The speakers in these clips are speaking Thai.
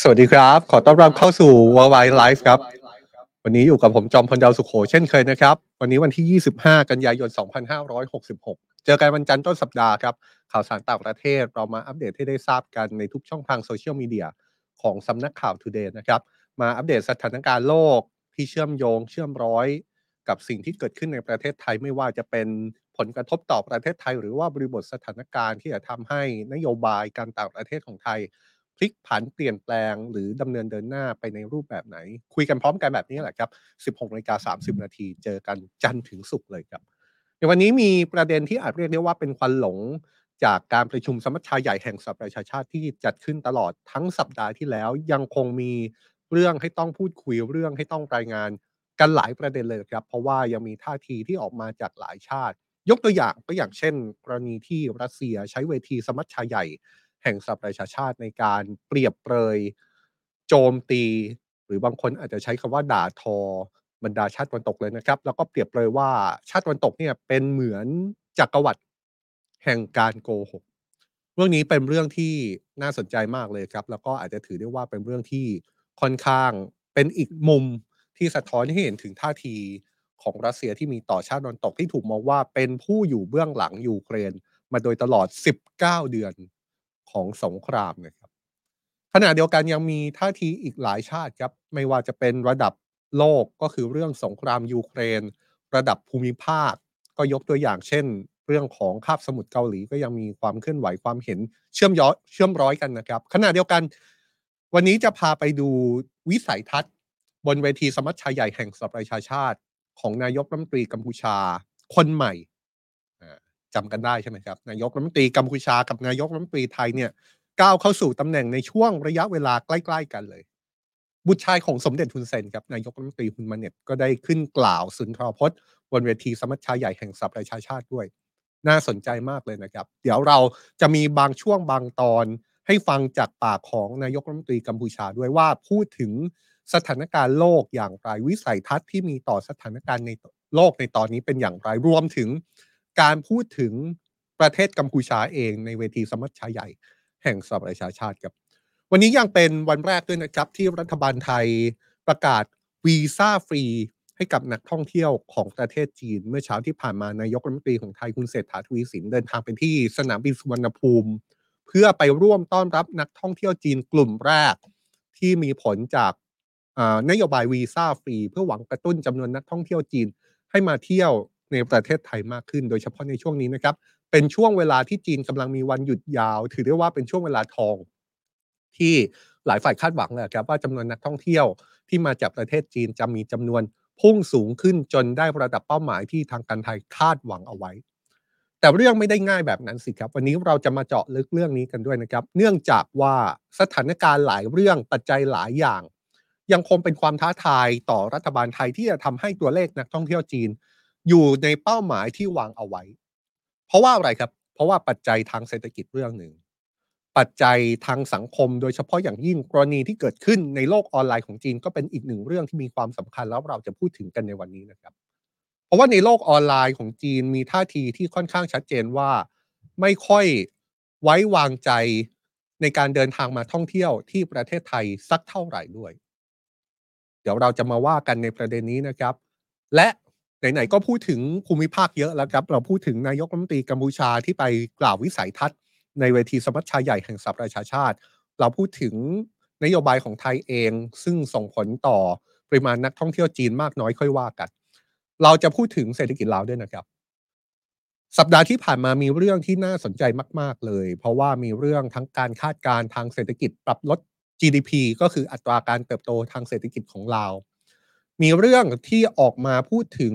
สวัสดีครับ ขอต้อนรับเข้าสู่ Worldwide Life ครับ วันนี้อยู่กับผมจอมพลดาวสุขโขเช่นเคยนะครับ วันนี้วันที่ 25 กันยายน 2566 เจอกันวันจันทร์ต้นสัปดาห์ครับ ข่าวสารต่างประเทศเรามาอัปเดตให้ได้ทราบกันในทุกช่องทางโซเชียลมีเดียของสำนักข่าว Today นะครับ มาอัปเดตสถานการณ์โลกที่เชื่อมโยงเชื่อมร้อยกับสิ่งที่เกิดขึ้นในประเทศไทยไม่ว่าจะเป็นผลกระทบต่อประเทศไทย หรือว่าบริบทสถานการณ์ที่จะทำให้นโยบายการต่างประเทศของไทย พลิกผันเปลี่ยนแปลงหรือดำเนินเดินหน้าไปในรูปแบบไหน คุยกันพร้อมกันแบบนี้แหละครับ 16นาฬิกา30 นาทีเจอกันจันทร์ถึงศุกร์เลยครับ ในวันนี้มีประเด็นที่อาจเรียกได้ว่าเป็นควันหลงจากการประชุมสมัชชาใหญ่แห่งสหประชาชาติที่จัดขึ้นตลอดทั้งสัปดาห์ที่แล้วยังคงมีเรื่องให้ต้องพูดคุยเรื่องให้ต้องรายงานกันหลายประเด็นเลยครับ เพราะว่ายังมีท่าทีที่ออกมาจากหลายชาติ ยกตัวอย่างก็อย่างเช่น กรณีที่รัสเซียใช้เวทีสมัชชาใหญ่ แห่งสหประชาชาติในการเปรียบเปรย โจมตี หรือบางคนอาจจะใช้คำว่าด่าทอ บรรดาชาติตะวันตกเลยนะครับ แล้วก็เปรียบเปรยว่าชาติตะวันตกเนี่ยเป็นเหมือนจักรวรรดิแห่งการโกหกเรื่องนี้เป็นเรื่องที่น่าสนใจมากเลยครับ แล้วก็อาจจะถือได้ว่าเป็นเรื่องที่ค่อนข้างเป็นอีกมุมที่สะท้อนให้เห็นถึงท่าทีของรัสเซียที่มีต่อชาติตะวันตกที่ถูกมองว่าเป็นผู้อยู่เบื้องหลังยูเครน มาโดยตลอด 19 เดือน ของสงครามนะครับขณะเดียวกันยังมีท่าทีอีกหลายชาติครับไม่ว่าจะเป็นระดับโลกก็คือเรื่องสงครามยูเครน ระดับภูมิภาค ก็ยกตัวอย่างเช่น เรื่องของคาบสมุทรเกาหลีก็ยังมีความเคลื่อนไหวความเห็นเชื่อมย้อเชื่อมร้อยกันนะครับ ขณะเดียวกัน วันนี้จะพาไปดูวิสัยทัศน์ บนเวทีสมัชชาใหญ่แห่งสหประชาชาติ ของนายกรัฐมนตรีกัมพูชา คนใหม่ จำกันได้ใช่ไหมครับ นายกรัฐมนตรีกัมพูชากับนายกรัฐมนตรีไทยเนี่ยก้าวเข้าสู่ตำแหน่งในช่วงระยะเวลาใกล้ ๆ กันเลย บุตรชายของสมเด็จฮุนเซนครับนายกรัฐมนตรีฮุนมาเน็ตก็ได้ขึ้นกล่าวสุนทรพจน์ บนเวทีสมัชชาใหญ่แห่งสหประชาชาติด้วย น่าสนใจมากเลยนะครับ เดี๋ยวเราจะมีบางช่วงบางตอนให้ฟังจากปากของนายกรัฐมนตรีกัมพูชาด้วยว่าพูดถึงสถานการณ์โลกอย่างไรวิสัยทัศน์ที่มีต่อสถานการณ์ในโลกในตอนนี้เป็นอย่างไรรวมถึง การพูดถึงประเทศกัมพูชาเองในเวทีสมัชชาใหญ่แห่งสหประชาชาติครับวันนี้ยังเป็นวันแรกด้วยนะครับที่รัฐบาลไทยประกาศวีซ่าฟรีให้กับนักท่องเที่ยวของประเทศจีน เมื่อเช้าที่ผ่านมานายกรัฐมนตรีของไทยคุณเศรษฐาทวีสินเดินทางไปที่สนามบินสุวรรณภูมิ เพื่อไปร่วมต้อนรับนักท่องเที่ยวจีนกลุ่มแรก ที่มีผลจากนโยบายวีซ่าฟรี เพื่อหวังกระตุ้นจำนวนนักท่องเที่ยวจีนให้มาเที่ยว ในประเทศไทยมากขึ้น โดยเฉพาะในช่วงนี้นะครับ เป็นช่วงเวลาที่จีนกำลังมีวันหยุดยาว ถือได้ว่าเป็นช่วงเวลาทอง ที่หลายฝ่ายคาดหวังเลยครับว่าจำนวนนักท่องเที่ยวที่มาจากประเทศจีนจะมีจำนวนพุ่งสูงขึ้นจนได้ระดับเป้าหมายที่ทางการไทยคาดหวังเอาไว้ แต่เรื่องไม่ได้ง่ายแบบนั้นสิครับ วันนี้เราจะมาเจาะลึกเรื่องนี้กันด้วยนะครับ เนื่องจากว่าสถานการณ์หลายเรื่องปัจจัยหลายอย่าง ยังคงเป็นความท้าทายต่อรัฐบาลไทยที่จะทำให้ตัวเลขนักท่องเที่ยวจีน อยู่ในเป้าหมายที่วางเอาไว้ เพราะว่าอะไรครับ เพราะว่าปัจจัยทางเศรษฐกิจเรื่องหนึ่ง ปัจจัยทางสังคม โดยเฉพาะอย่างยิ่งกรณีที่เกิดขึ้นในโลกออนไลน์ของจีนก็เป็นอีกหนึ่งเรื่องที่มีความสำคัญแล้วเราจะพูดถึงกันในวันนี้นะครับ เพราะว่าในโลกออนไลน์ของจีนมีท่าทีที่ค่อนข้างชัดเจนว่าไม่ค่อยไว้วางใจในการเดินทางมาท่องเที่ยวที่ประเทศไทยสักเท่าไหร่ด้วย เดี๋ยวเราจะมาว่ากันในประเด็นนี้นะครับ และ ไหนๆก็พูดถึงภูมิภาคเยอะแล้วครับ เราพูดถึงนายกรัฐมนตรีกัมพูชาที่ไปกล่าววิสัยทัศน์ ในเวทีสมัชชาใหญ่แห่งสหประชาชาติ เราพูดถึงนโยบายของไทยเอง ซึ่งส่งผลต่อปริมาณนักท่องเที่ยวจีนมากน้อยค่อยว่ากัน เราจะพูดถึงเศรษฐกิจลาวด้วยนะครับ สัปดาห์ที่ผ่านมามีเรื่องที่น่าสนใจมาก ๆ เลย เพราะว่ามีเรื่องทั้งการคาดการณ์ทางเศรษฐกิจปรับลด GDP ก็คืออัตราการเติบโตทางเศรษฐกิจของลาว มีเรื่องที่ออกมาพูดถึง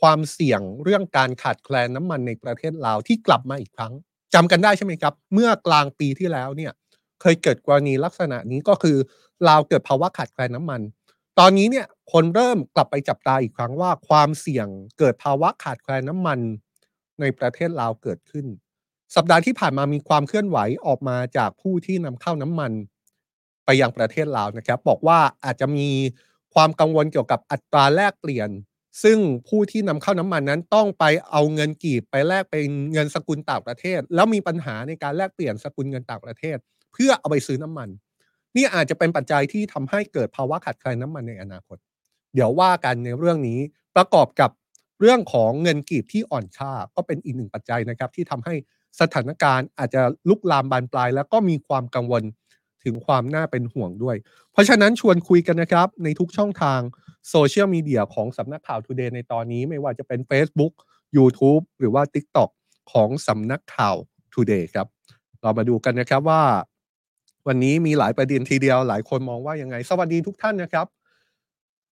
ความเสี่ยงเรื่องการขาดแคลนน้ำมันในประเทศลาวที่กลับมาอีกครั้งจำกันได้ใช่ไหมครับ เมื่อกลางปีที่แล้วเนี่ยเคยเกิดกรณีลักษณะนี้ก็คือลาวเกิดภาวะขาดแคลนน้ำมัน ตอนนี้เนี่ยคนเริ่มกลับไปจับตาอีกครั้งว่าความเสี่ยงเกิดภาวะขาดแคลนน้ำมันในประเทศลาวเกิดขึ้น สัปดาห์ที่ผ่านมามีความเคลื่อนไหวออกมาจากผู้ที่นำเข้าน้ำมัน ไปยังประเทศลาวนะครับ บอกว่าอาจจะมี ความกังวลเกี่ยวกับอัตราแลกเปลี่ยน ซึ่งผู้ที่นำเข้าน้ำมันนั้นต้องไปเอาเงินกีบไปแลกเป็นเงินสกุลต่างประเทศ แล้วมีปัญหาในการแลกเปลี่ยนสกุลเงินต่างประเทศ เพื่อเอาไปซื้อน้ำมัน นี่อาจจะเป็นปัจจัยที่ทำให้เกิดภาวะขาดแคลนน้ำมันในอนาคต เดี๋ยวว่ากันในเรื่องนี้ประกอบกับเรื่องของเงินกีบที่อ่อนค่าก็เป็นอีกหนึ่งปัจจัยนะครับที่ทำให้สถานการณ์อาจจะลุกลามบานปลาย แล้วก็มีความกังวล ถึงความน่าเป็นห่วงด้วย เพราะฉะนั้นชวนคุยกันนะครับ ในทุกช่องทางโซเชียลมีเดียของสำนักข่าว Today ในตอนนี้ไม่ว่าจะเป็น Facebook YouTube หรือว่า TikTok ของสำนักข่าว Today ครับ เรามาดูกันนะครับว่า วันนี้มีหลายประเด็นทีเดียวหลายคนมองว่ายังไง สวัสดีทุกท่านนะครับ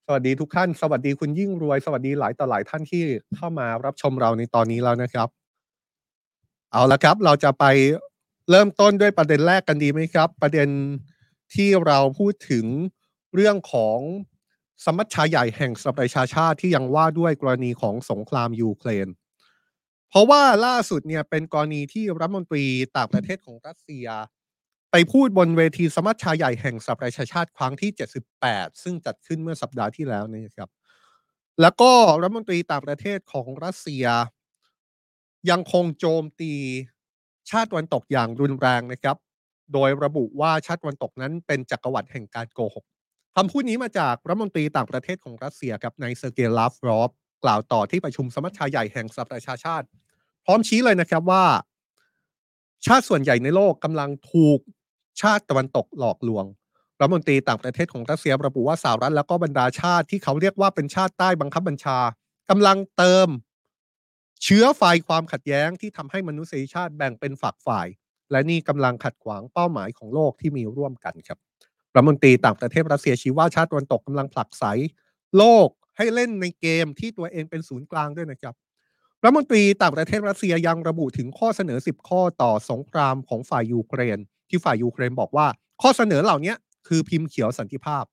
สวัสดีทุกท่าน สวัสดีคุณยิ่งรวย สวัสดีหลายต่อหลายท่านที่เข้ามารับชมเราในตอนนี้แล้วนะครับ เอาละครับ เราจะไป เริ่มต้นด้วยประเด็นแรกกันดีไหมครับ ประเด็นที่เราพูดถึงเรื่องของสมัชชาใหญ่แห่งสหประชาชาติที่ยังว่าด้วยกรณีของสงครามยูเครน เพราะว่าล่าสุดเนี่ยเป็นกรณีที่รัฐมนตรีต่างประเทศของรัสเซีย ไปพูดบนเวทีสมัชชาใหญ่แห่งสหประชาชาติครั้งที่ 78 ซึ่งจัดขึ้นเมื่อสัปดาห์ที่แล้วนี่ครับ แล้วก็รัฐมนตรีต่างประเทศของรัสเซีย ยังคงโจมตี ชาติตะวันตกอย่างรุนแรงนะครับ โดยระบุว่าชาติตะวันตกนั้นเป็นจักรวรรดิแห่งการโกหกคำพูดนี้มาจากรัฐมนตรีต่างประเทศของรัสเซียครับนายเซอร์เกย์ลาฟรอฟกล่าวต่อที่ประชุมสมัชชาใหญ่แห่งสหประชาชาติ พร้อมชี้เลยนะครับว่า ชาติส่วนใหญ่ในโลกกำลังถูกชาติตะวันตกหลอกลวงรัฐมนตรีต่างประเทศของรัสเซียระบุว่าสหรัฐแล้วก็บรรดาชาติที่เขาเรียกว่าเป็นชาติใต้บังคับบัญชากำลังเติม เชื้อไฟความขัดแย้งที่ทำให้มนุษยชาติแบ่งเป็นฝักฝ่าย และนี่กำลังขัดขวางเป้าหมายของโลกที่มีร่วมกันครับรัฐมนตรีต่างประเทศรัสเซียชี้ว่าชาติตะวันตกกำลังผลักไสโลกให้เล่นในเกมที่ตัวเองเป็นศูนย์กลางด้วยนะครับรัฐมนตรีต่างประเทศรัสเซียยังระบุถึงข้อเสนอ 10 ข้อต่อสงครามของฝ่ายยูเครน ที่ฝ่ายยูเครนบอกว่า ข้อเสนอเหล่านี้คือพิมพ์เขียวสันติภาพ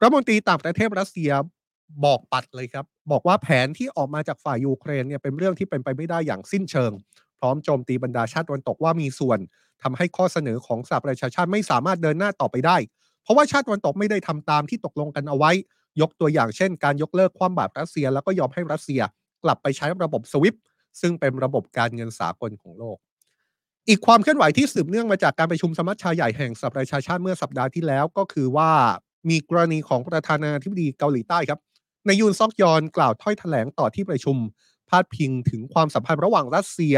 รัฐมนตรีต่างประเทศรัสเซีย บอกปัดเลยครับ บอกว่าแผนที่ออกมาจากฝ่ายยูเครนเนี่ยเป็นเรื่องที่เป็นไปไม่ได้อย่างสิ้นเชิง พร้อมโจมตีบรรดาชาติตะวันตกว่ามีส่วนทำให้ข้อเสนอของสหประชาชาติไม่สามารถเดินหน้าต่อไปได้ เพราะว่าชาติตะวันตกไม่ได้ทำตามที่ตกลงกันเอาไว้ ยกตัวอย่างเช่น การยกเลิกความบาปรัสเซีย แล้วก็ยอมให้รัสเซียกลับไปใช้ระบบสวิฟซึ่งเป็นระบบการเงินสากลของโลก อีกความเคลื่อนไหวที่สืบเนื่องมาจากการประชุมสมัชชาใหญ่แห่งสหประชาชาติเมื่อสัปดาห์ที่แล้วก็คือว่ามีกรณีของประธานาธิบดีเกาหลีใต้ครับ ในยูนซอกยอนกล่าวถ้อยแถลงต่อที่ประชุมพาดพิงถึงความสัมพันธ์ระหว่างรัสเซีย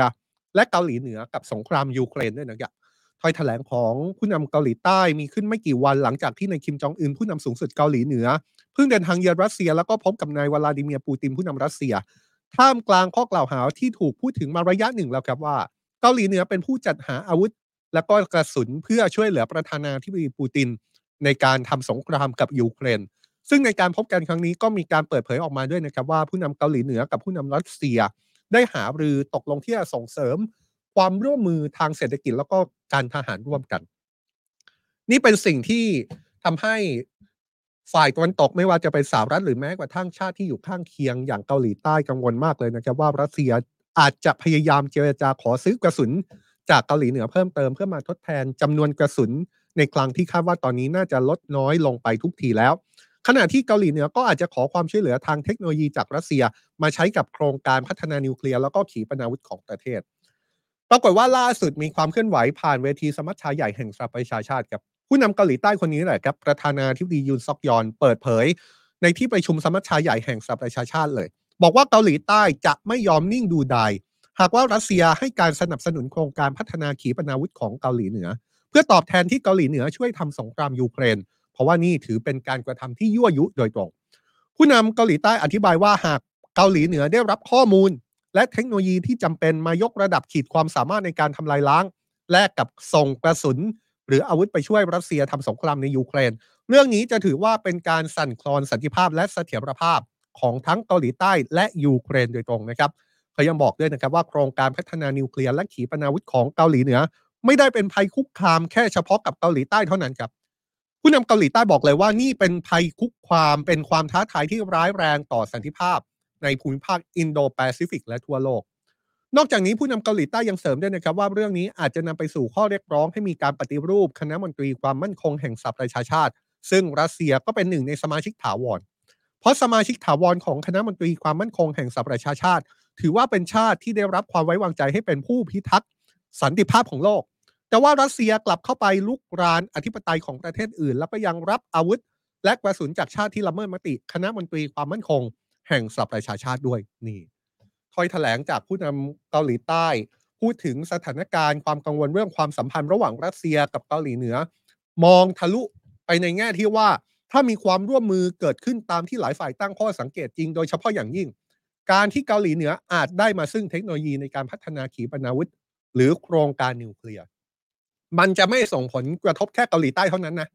และเกาหลีเหนือกับสงครามยูเครนด้วยนะครับถ้อยแถลงของผู้นำเกาหลีใต้มีขึ้นไม่กี่วันหลังจากที่นายคิมจองอึนผู้นำสูงสุดเกาหลีเหนือเพิ่งเดินทางเยือนรัสเซีย แล้วก็พบกับนายวลาดิเมียร์ปูตินผู้นำรัสเซีย ท่ามกลางข้อกล่าวหาที่ถูกพูดถึงมาระยะหนึ่งแล้วครับว่า เกาหลีเหนือเป็นผู้จัดหาอาวุธ และก็กระสุนเพื่อช่วยเหลือประธานาธิบดีปูติน ในการทำสงครามกับยูเครน ซึ่งในการพบกันครั้งนี้ก็มีการเปิดเผยออกมาด้วยนะครับว่าผู้นำเกาหลีเหนือกับผู้นำรัสเซีย ได้หารือตกลงที่จะส่งเสริมความร่วมมือทางเศรษฐกิจแล้วก็การทหารร่วมกัน นี่เป็นสิ่งที่ทำให้ฝ่ายตะวันตกไม่ว่าจะเป็นสหรัฐหรือแม้กระทั่งชาติที่อยู่ข้างเคียงอย่างเกาหลีใต้กังวลมากเลยนะครับว่ารัสเซียอาจจะพยายามเจรจาขอซื้อกระสุน จากเกาหลีเหนือเพิ่มเติมเพื่อมาทดแทนจำนวนกระสุน ในคลังที่คาดว่าตอนนี้น่าจะลดน้อยลงไปทุกทีแล้ว ขณะที่เกาหลีเหนือก็อาจจะขอความช่วยเหลือทางเทคโนโลยีจากรัสเซีย มาใช้กับโครงการพัฒนานิวเคลียร์แล้วก็ขีปนาวุธของประเทศ ปรากฏว่าล่าสุดมีความเคลื่อนไหวผ่านเวทีสมัชชาใหญ่แห่งสหประชาชาติครับผู้นำเกาหลีใต้คนนี้แหละครับประธานาธิบดียุนซอกยอนเปิดเผย ในที่ประชุมสมัชชาใหญ่แห่งสหประชาชาติเลย บอกว่าเกาหลีใต้จะไม่ยอมนิ่งดูดายหากว่ารัสเซียให้การสนับสนุนโครงการพัฒนาขีปนาวุธของเกาหลีเหนือ เพื่อตอบแทนที่เกาหลีเหนือช่วยทำสงครามยูเครน เพราะว่านี่ถือเป็นการกระทำที่ยั่วยุโดยตรง ผู้นำเกาหลีใต้อธิบายว่าหากเกาหลีเหนือได้รับข้อมูล และเทคโนโลยีที่จำเป็นมายกระดับขีดความสามารถในการทำลายล้าง แลกกับส่งกระสุน หรืออาวุธไปช่วยรัสเซียทำสงครามในยูเครน เรื่องนี้จะถือว่าเป็นการสั่นคลอนสันติภาพและเสถียรภาพของทั้งเกาหลีใต้และยูเครนโดยตรงนะครับเขายังบอกด้วยนะครับว่าโครงการพัฒนานิวเคลียร์และขีปนาวุธของเกาหลีเหนือ ไม่ได้เป็นภัยคุกคามแค่เฉพาะกับเกาหลีใต้เท่านั้นครับ ผู้นำเกาหลีใต้บอกเลยว่านี่เป็นภัยคุกความเป็นความท้าทายที่ร้ายแรงต่อสันติภาพ ในภูมิภาคอินโดแปซิฟิกและทั่วโลก นอกจากนี้ผู้นำเกาหลีใต้ยังเสริมด้วยนะครับว่าเรื่องนี้อาจจะนำไปสู่ข้อเรียกร้องให้มีการปฏิรูปคณะมนตรีความมั่นคงแห่งสหประชาชาติ ซึ่งรัสเซียก็เป็นหนึ่งในสมาชิกถาวร เพราะสมาชิกถาวรของคณะมนตรีความมั่นคงแห่งสหประชาชาติ ถือว่าเป็นชาติที่ได้รับความไว้วางใจให้เป็นผู้พิทักษ์สันติภาพของโลก แต่ว่ารัสเซียกลับเข้าไปลุกรานอธิปไตยของประเทศอื่น แล้วก็ยังรับอาวุธ และกระสุนจากชาติที่ละเมิดมติ คณะมนตรีความมั่นคง แห่งสหประชาชาติด้วยนี่ถ้อยแถลงจากผู้นำเกาหลีใต้ พูดถึงสถานการณ์ความกังวลเรื่องความสัมพันธ์ระหว่างรัสเซียกับเกาหลีเหนือ มองทะลุไปในแง่ที่ว่าถ้ามีความร่วมมือเกิดขึ้นตามที่หลายฝ่ายตั้งข้อสังเกตจริง โดยเฉพาะอย่างยิ่ง การที่เกาหลีเหนืออาจได้มาซึ่งเทคโนโลยีในการพัฒนาขีปนาวุธ หรือโครงการนิวเคลียร์ มันจะไม่ส่งผลกระทบแค่เกาหลีใต้เท่านั้นนะ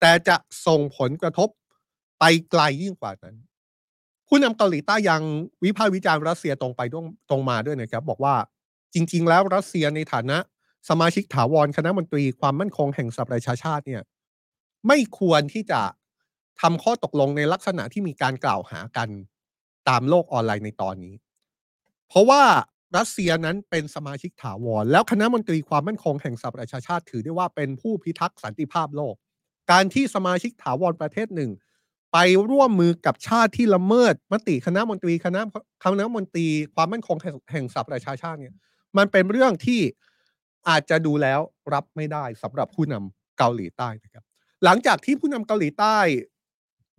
แต่จะส่งผลกระทบไปไกลยิ่งกว่านั้น ผู้นำเกาหลีใต้ยังวิพากษ์วิจารณ์รัสเซียตรงไปตรงมาด้วยนะครับ บอกว่าจริง ๆ แล้วรัสเซียในฐานะสมาชิกถาวรคณะมนตรีความมั่นคงแห่งสหประชาชาติเนี่ยไม่ควรที่จะทำข้อตกลงในลักษณะที่มีการกล่าวหากันตามโลกออนไลน์ในตอนนี้ เพราะว่า รัสเซียนั้นเป็นสมาชิกถาวร แล้วคณะมนตรีความมั่นคงแห่งสหประชาชาติถือได้ว่าเป็นผู้พิทักษ์สันติภาพโลก การที่สมาชิกถาวรประเทศหนึ่ง ไปร่วมมือกับชาติที่ละเมิด มติคณะมนตรีคณะคณะมนตรีความมั่นคงแห่งสหประชาชาติเนี่ยมันเป็นเรื่องที่อาจจะดูแล้วรับไม่ได้สำหรับผู้นำเกาหลีใต้นะครับ หลังจากที่ผู้นำเกาหลีใต้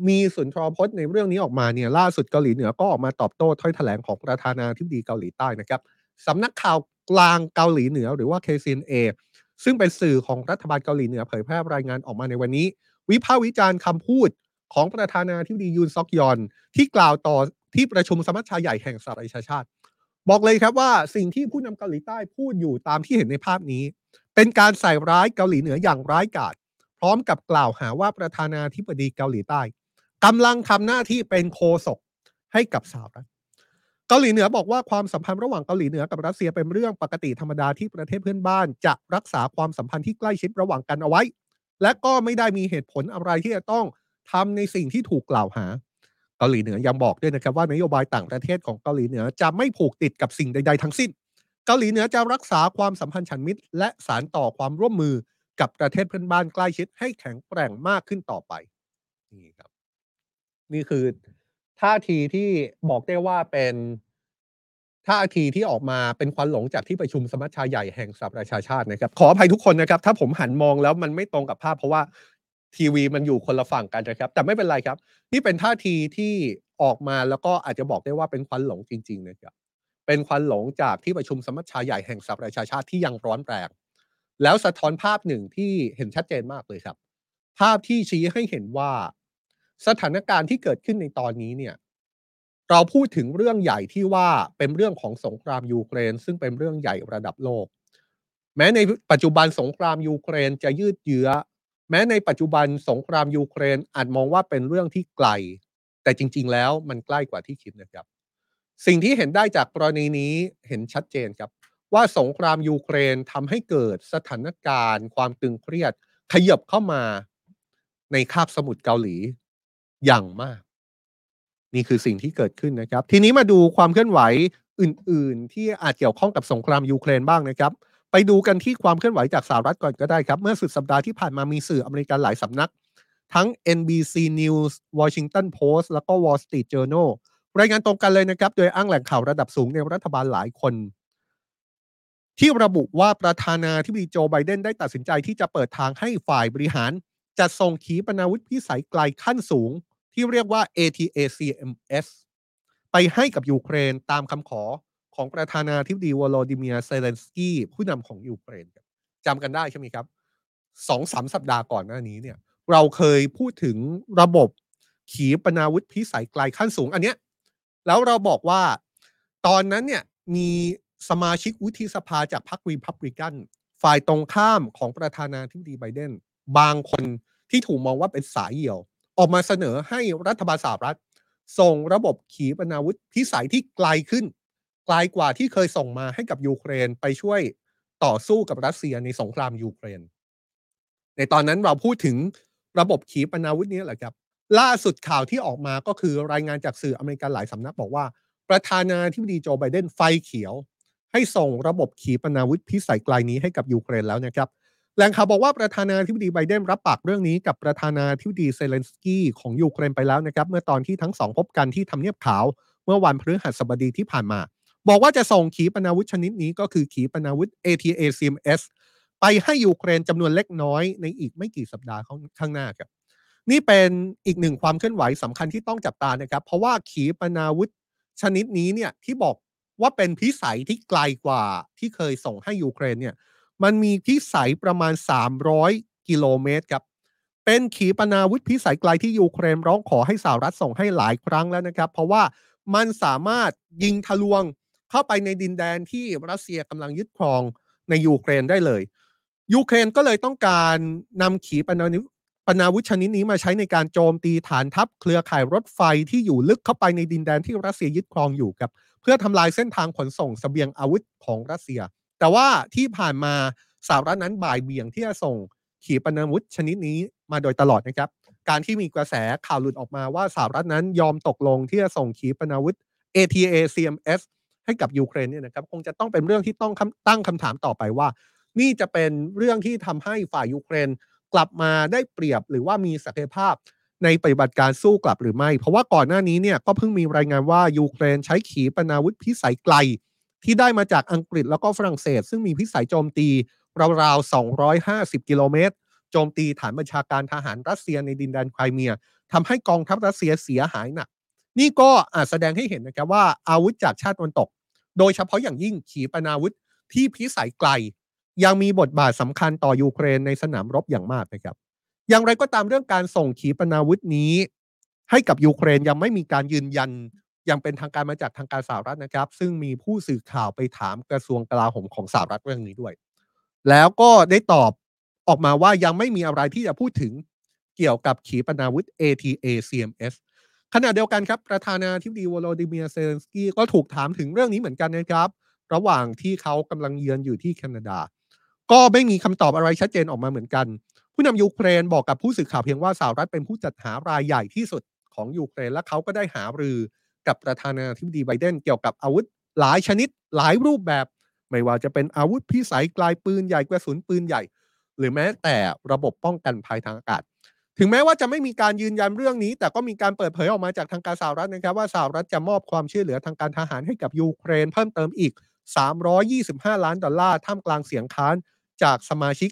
มีสุนทรพจน์ในเรื่องนี้ออกมาเนี่ยล่าสุดเกาหลีเหนือก็ออกมาตอบโต้ถ้อยแถลงของประธานาธิบดีเกาหลีใต้นะครับสำนักข่าวกลางเกาหลีเหนือหรือว่า KCNA ซึ่งเป็นสื่อของรัฐบาลเกาหลีเหนือเผยแพร่รายงานออกมาในวันนี้ วิพากษ์วิจารณ์คำพูดของประธานาธิบดียูนซอกยอน ที่กล่าวต่อที่ประชุมสมัชชาใหญ่แห่งสหประชาชาติ บอกเลยครับว่าสิ่งที่ผู้นำเกาหลีใต้พูดอยู่ตามที่เห็นในภาพนี้ เป็นการใส่ร้ายเกาหลีเหนืออย่างร้ายกาจพร้อมกับกล่าวหาว่าประธานาธิบดีเกาหลีใต้ กำลังทำหน้าที่เป็นโคศกให้กับสหรัฐเกาหลีเหนือบอกว่าความสัมพันธ์ระหว่างเกาหลีเหนือกับรัสเซียเป็นเรื่องปกติธรรมดาที่ประเทศเพื่อนบ้าน จะรักษาความสัมพันธ์ที่ใกล้ชิดระหว่างกันเอาไว้ และก็ไม่ได้มีเหตุผลอะไรที่จะต้องทำในสิ่งที่ถูกกล่าวหา เกาหลีเหนือยังบอกด้วยนะครับว่านโยบายต่างประเทศของเกาหลีเหนือจะไม่ผูกติดกับสิ่งใด ๆ ทั้งสิ้น เกาหลีเหนือจะรักษาความสัมพันธ์ฉันมิตร และสารต่อความร่วมมือกับประเทศเพื่อนบ้านใกล้ชิดให้แข็งแกร่งมากขึ้นต่อไปนี่ครับ นี่คือท่าทีที่บอกได้ว่าเป็นท่าทีที่ออกมาเป็นควันหลงจากที่ประชุมสมัชชาใหญ่แห่งสหประชาชาตินะครับ ขออภัยทุกคนนะครับ ถ้าผมหันมองแล้วมันไม่ตรงกับภาพ เพราะว่าทีวีมันอยู่คนละฝั่งกันนะครับ แต่ไม่เป็นไรครับ นี่เป็นท่าทีที่ออกมาแล้วก็อาจจะบอกได้ว่าเป็นควันหลงจริง ๆ นะครับ เป็นควันหลงจากที่ประชุมสมัชชาใหญ่แห่งสหประชาชาติที่ยังร้อนแรงแล้วสะท้อนภาพหนึ่งที่เห็นชัดเจนมากเลยครับ ภาพที่ชี้ให้เห็นว่า สถานการณ์ที่เกิดขึ้นในตอนนี้เนี่ยเราพูดถึงเรื่องใหญ่ที่ว่าเป็นเรื่องของสงครามยูเครน ซึ่งเป็นเรื่องใหญ่ระดับโลก แม้ในปัจจุบันสงครามยูเครนจะยืดเยื้อ แม้ในปัจจุบันสงครามยูเครนอาจมองว่าเป็นเรื่องที่ไกล แต่จริง ๆ แล้วมันใกล้กว่าที่คิดนะครับ สิ่งที่เห็นได้จากกรณีนี้เห็นชัดเจนครับ ว่าสงครามยูเครนทำให้เกิดสถานการณ์ ความตึงเครียดขยับเข้ามาในคาบสมุทรเกาหลี อย่างมาก นี่คือสิ่งที่เกิดขึ้นนะครับ ทีนี้มาดูความเคลื่อนไหวอื่น ๆ ที่อาจเกี่ยวข้องกับสงครามยูเครนบ้างนะครับไปดูกันที่ความเคลื่อนไหวจากสหรัฐก่อนก็ได้ครับ เมื่อสุดสัปดาห์ที่ผ่านมามีสื่ออเมริกันหลายสำนัก ทั้ง NBC News Washington Post แล้วก็ Wall Street Journal รายงานตรงกันเลยนะครับ โดยอ้างแหล่งข่าวระดับสูงในรัฐบาลหลายคน ที่ระบุว่าประธานาธิบดีโจไบเดนได้ตัดสินใจที่จะเปิดทางให้ฝ่ายบริหาร จัดส่งขีปนาวุธพิสัยไกลขั้นสูง ที่เรียกว่า ATACMS ไปให้กับยูเครนตามคำขอของประธานาธิบดีวโลดิเมียเซเลนสกี้ผู้นำของยูเครนจำกันได้ใช่ไหมครับสองสามสัปดาห์ก่อนหน้านี้เนี่ย เราเคยพูดถึงระบบขีปนาวุธพิสัยไกลขั้นสูงอันเนี้ยแล้วเราบอกว่าตอนนั้นเนี่ยมีสมาชิกวุฒิสภาจากพรรครีพับลิกัน ฝ่ายตรงข้ามของประธานาธิบดีไบเดนบางคนที่ถูกมองว่าเป็นสายเหี่ยว ออกมาเสนอให้รัฐบาลสหรัฐ ส่งระบบขีปนาวุธพิสัยที่ไกลขึ้น ไกลกว่าที่เคยส่งมาให้กับยูเครนไปช่วยต่อสู้กับรัสเซียในสงครามยูเครน ในตอนนั้นเราพูดถึงระบบขีปนาวุธนี้แหละครับ ล่าสุดข่าวที่ออกมาก็คือรายงานจากสื่ออเมริกันหลายสำนักบอกว่า ประธานาธิบดีโจไบเดนไฟเขียว ให้ส่งระบบขีปนาวุธพิสัยไกลนี้ให้กับยูเครนแล้วนะครับ แหล่งข่าวบอกว่าประธานาธิบดีไบเดนรับปากเรื่องนี้กับประธานาธิบดีเซเลนสกี้ของยูเครนไปแล้วนะครับ เมื่อตอนที่ทั้งสองพบกันที่ทำเนียบขาว เมื่อวันพฤหัสบดีที่ผ่านมา บอกว่าจะส่งขีปนาวุธชนิดนี้ก็คือขีปนาวุธ ATACMS ไปให้ยูเครนจำนวนเล็กน้อยในอีกไม่กี่สัปดาห์ข้างหน้าครับนี่เป็นอีกหนึ่งความเคลื่อนไหวสำคัญที่ต้องจับตานะครับ เพราะว่าขีปนาวุธชนิดนี้เนี่ยที่บอกว่าเป็นพิสัยที่ไกลกว่าที่เคยส่งให้ยูเครนเนี่ย มันมีพิสัยประมาณ 300 กิโลเมตรครับ เป็นขีปนาวุธพิสัยไกลที่ยูเครนร้องขอให้สหรัฐส่งให้หลายครั้งแล้วนะครับ เพราะว่ามันสามารถยิงทะลวงเข้าไปในดินแดนที่รัสเซียกำลังยึดครองในยูเครนได้เลยยูเครนก็เลยต้องการนำขีปนาวุธปนาวุธชนิดนี้มาใช้ในการโจมตีฐานทัพเครือข่ายรถไฟที่อยู่ลึกเข้าไปในดินแดนที่รัสเซียยึดครองอยู่ครับ เพื่อทำลายเส้นทางขนส่งสเสบียงอาวุธของรัสเซีย แต่ว่าที่ผ่านมาสหรัฐนั้นบ่ายเบี่ยงที่จะส่งขีปนาวุธชนิดนี้มาโดยตลอดนะครับ การที่มีกระแสข่าวหลุดออกมาว่าสหรัฐนั้นยอมตกลงที่จะส่งขีปนาวุธ ATA CMS ให้กับยูเครนเนี่ยนะครับคงจะต้องเป็นเรื่องที่ต้องตั้งคำถามต่อไปว่า นี่จะเป็นเรื่องที่ทำให้ฝ่ายยูเครนกลับมาได้เปรียบหรือว่ามีศักยภาพในปฏิบัติการสู้กลับหรือไม่ เพราะว่าก่อนหน้านี้เนี่ยก็เพิ่งมีรายงานว่ายูเครนใช้ขีปนาวุธพิสัยไกล ที่ได้มาจากอังกฤษแล้วก็ฝรั่งเศส ซึ่งมีพิสัยโจมตีราวๆ 250 กิโลเมตร โจมตีฐานบัญชาการทหารรัสเซียในดินแดนไครเมียทำให้กองทัพรัสเซียเสียหายหนัก นี่ก็อาจแสดงให้เห็นนะครับว่าอาวุธจากชาติตะวันตก โดยเฉพาะอย่างยิ่งขีปนาวุธที่พิสัยไกล ยังมีบทบาทสำคัญต่อยูเครนในสนามรบอย่างมากนะครับ อย่างไรก็ตามเรื่องการส่งขีปนาวุธนี้ ให้กับยูเครนยังไม่มีการยืนยัน ยังเป็นทางการมาจากทางการสหรัฐนะครับ ซึ่งมีผู้สื่อข่าวไปถามกระทรวงกลาโหมของสหรัฐเรื่องนี้ด้วย แล้วก็ได้ตอบออกมาว่ายังไม่มีอะไรที่จะพูดถึงเกี่ยวกับขีปนาวุธ ATA CMS ขณะเดียวกันครับ ประธานาธิบดีวโลดิเมียเซเลนสกี้ก็ถูกถามถึงเรื่องนี้เหมือนกันนะครับ ระหว่างที่เขากำลังเยือนอยู่ที่แคนาดา ก็ไม่มีคำตอบอะไรชัดเจนออกมาเหมือนกัน ผู้นำยูเครนบอกกับผู้สื่อข่าวเพียงว่าสหรัฐเป็นผู้จัดหารายใหญ่ที่สุดของยูเครนและเขาก็ได้หารือ กับประธานาธิบดีไบเดนเกี่ยวกับอาวุธหลายชนิดหลายรูปแบบ ไม่ว่าจะเป็นอาวุธพิสัยกลายปืนใหญ่กระสุนปืนใหญ่ หรือแม้แต่ระบบป้องกันภัยทางอากาศ ถึงแม้ว่าจะไม่มีการยืนยันเรื่องนี้ แต่ก็มีการเปิดเผยออกมาจากทางการสหรัฐนะครับ ว่าสหรัฐจะมอบความช่วยเหลือทางการทหารให้กับยูเครน เพิ่มเติมอีก 325 ล้านดอลลาร์ท่ามกลางเสียงค้านจากสมาชิก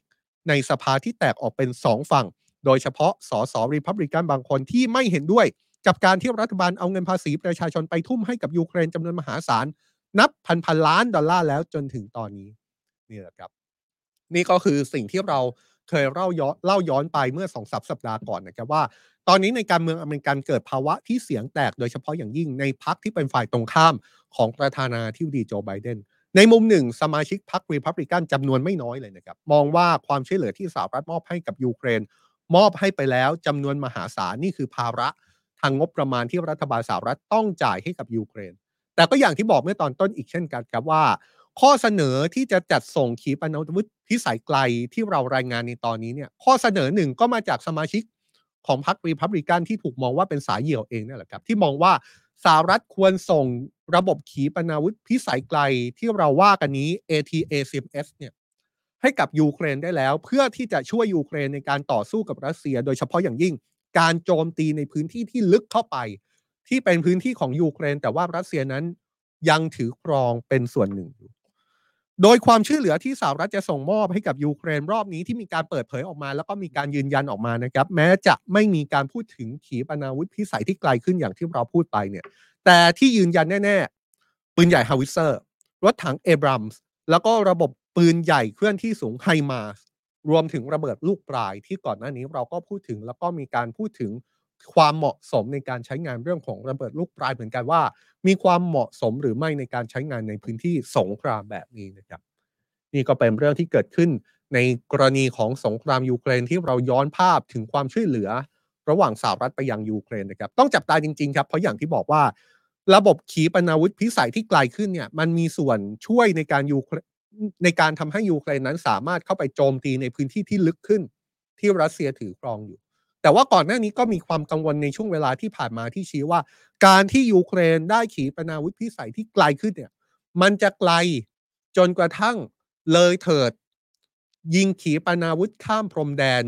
ในสภาที่แตกออกเป็นสองฝั่ง โดยเฉพาะสสรีพับลิกันบางคนที่ไม่เห็นด้วย กับการที่รัฐบาลเอาเงินภาษีประชาชนไปทุ่มให้กับยูเครนจำนวนมหาศาล นับพันพันล้านดอลลาร์แล้วจนถึงตอนนี้นี่แหละครับ นี่ก็คือสิ่งที่เราเคยเล่าย้อนเล่าย้อนไปเมื่อสองสัปดาห์ก่อนนะครับว่า ตอนนี้ในการเมืองอเมริกันเกิดภาวะที่เสียงแตกโดยเฉพาะอย่างยิ่งในพรรคที่เป็นฝ่ายตรงข้ามของประธานาธิบดีโจไบเดนในมุมหนึ่ง สมาชิกพรรครีพับลิกันจำนวนไม่น้อยเลยนะครับ มองว่าความช่วยเหลือที่สหรัฐมอบให้กับยูเครน มอบให้ไปแล้วจำนวนมหาศาลนี่คือภาระ ทางงบประมาณที่รัฐบาลสหรัฐต้องจ่ายให้กับยูเครน แต่ก็อย่างที่บอกเมื่อตอนต้นอีกเช่นกันครับว่า ข้อเสนอที่จะจัดส่งขีปนาวุธพิสัยไกลที่เรารายงานในตอนนี้เนี่ยข้อเสนอหนึ่งก็มาจากสมาชิกของพรรครีพับลิกันที่ถูกมองว่าเป็นสายเหี่ยวเองนี่แหละครับที่มองว่าสหรัฐควรส่งระบบขีปนาวุธพิสัยไกลที่เราว่ากันนี้ ATACMS เนี่ยให้กับยูเครนได้แล้ว เพื่อที่จะช่วยยูเครนในการต่อสู้กับรัสเซีย โดยเฉพาะอย่างยิ่ง การโจมตีในพื้นที่ที่ลึกเข้าไป ที่เป็นพื้นที่ของยูเครน แต่ว่ารัสเซียนั้นยังถือครองเป็นส่วนหนึ่งอยู่โดยความช่วยเหลือที่สหรัฐจะส่งมอบให้กับยูเครนรอบนี้ที่มีการเปิดเผยออกมา แล้วก็มีการยืนยันออกมานะครับ แม้จะไม่มีการพูดถึงขีปนาวุธพิสัยที่ไกลขึ้นอย่างที่เราพูดไปเนี่ย แต่ที่ยืนยันแน่ ๆ ปืนใหญ่ฮาวิเซอร์ รถถังเอบรัมส์แล้วก็ระบบปืนใหญ่เคลื่อนที่สูงไฮมาส รวมถึงระเบิดลูกปลายที่ก่อนหน้านี้เราก็พูดถึงแล้วก็มีการพูดถึงความเหมาะสมในการใช้งานเรื่องของระเบิดลูกปลายเหมือนกันว่า มีความเหมาะสมหรือไม่ในการใช้งานในพื้นที่สงครามแบบนี้นะครับนี่ก็เป็นเรื่องที่เกิดขึ้นในกรณีของสงครามยูเครนที่เราย้อนภาพถึงความช่วยเหลือ ระหว่างสหรัฐไปยังยูเครนนะครับ ต้องจับตาจริงๆครับเพราะอย่างที่บอกว่า ระบบขีปนาวุธพิสัยที่ไกลขึ้นเนี่ยมันมีส่วนช่วยในการยู ในการทำให้ยูเครนนั้นสามารถเข้าไปโจมตีในพื้นที่ที่ลึกขึ้น ที่รัสเซียถือครองอยู่ แต่ว่าก่อนหน้านี้ก็มีความกังวลในช่วงเวลาที่ผ่านมาที่ชี้ว่า การที่ยูเครนได้ขีปนาวุธพิสัยที่ไกลขึ้นเนี่ย มันจะไกลจนกระทั่งเลยเถิด ยิงขีปนาวุธข้ามพรมแดน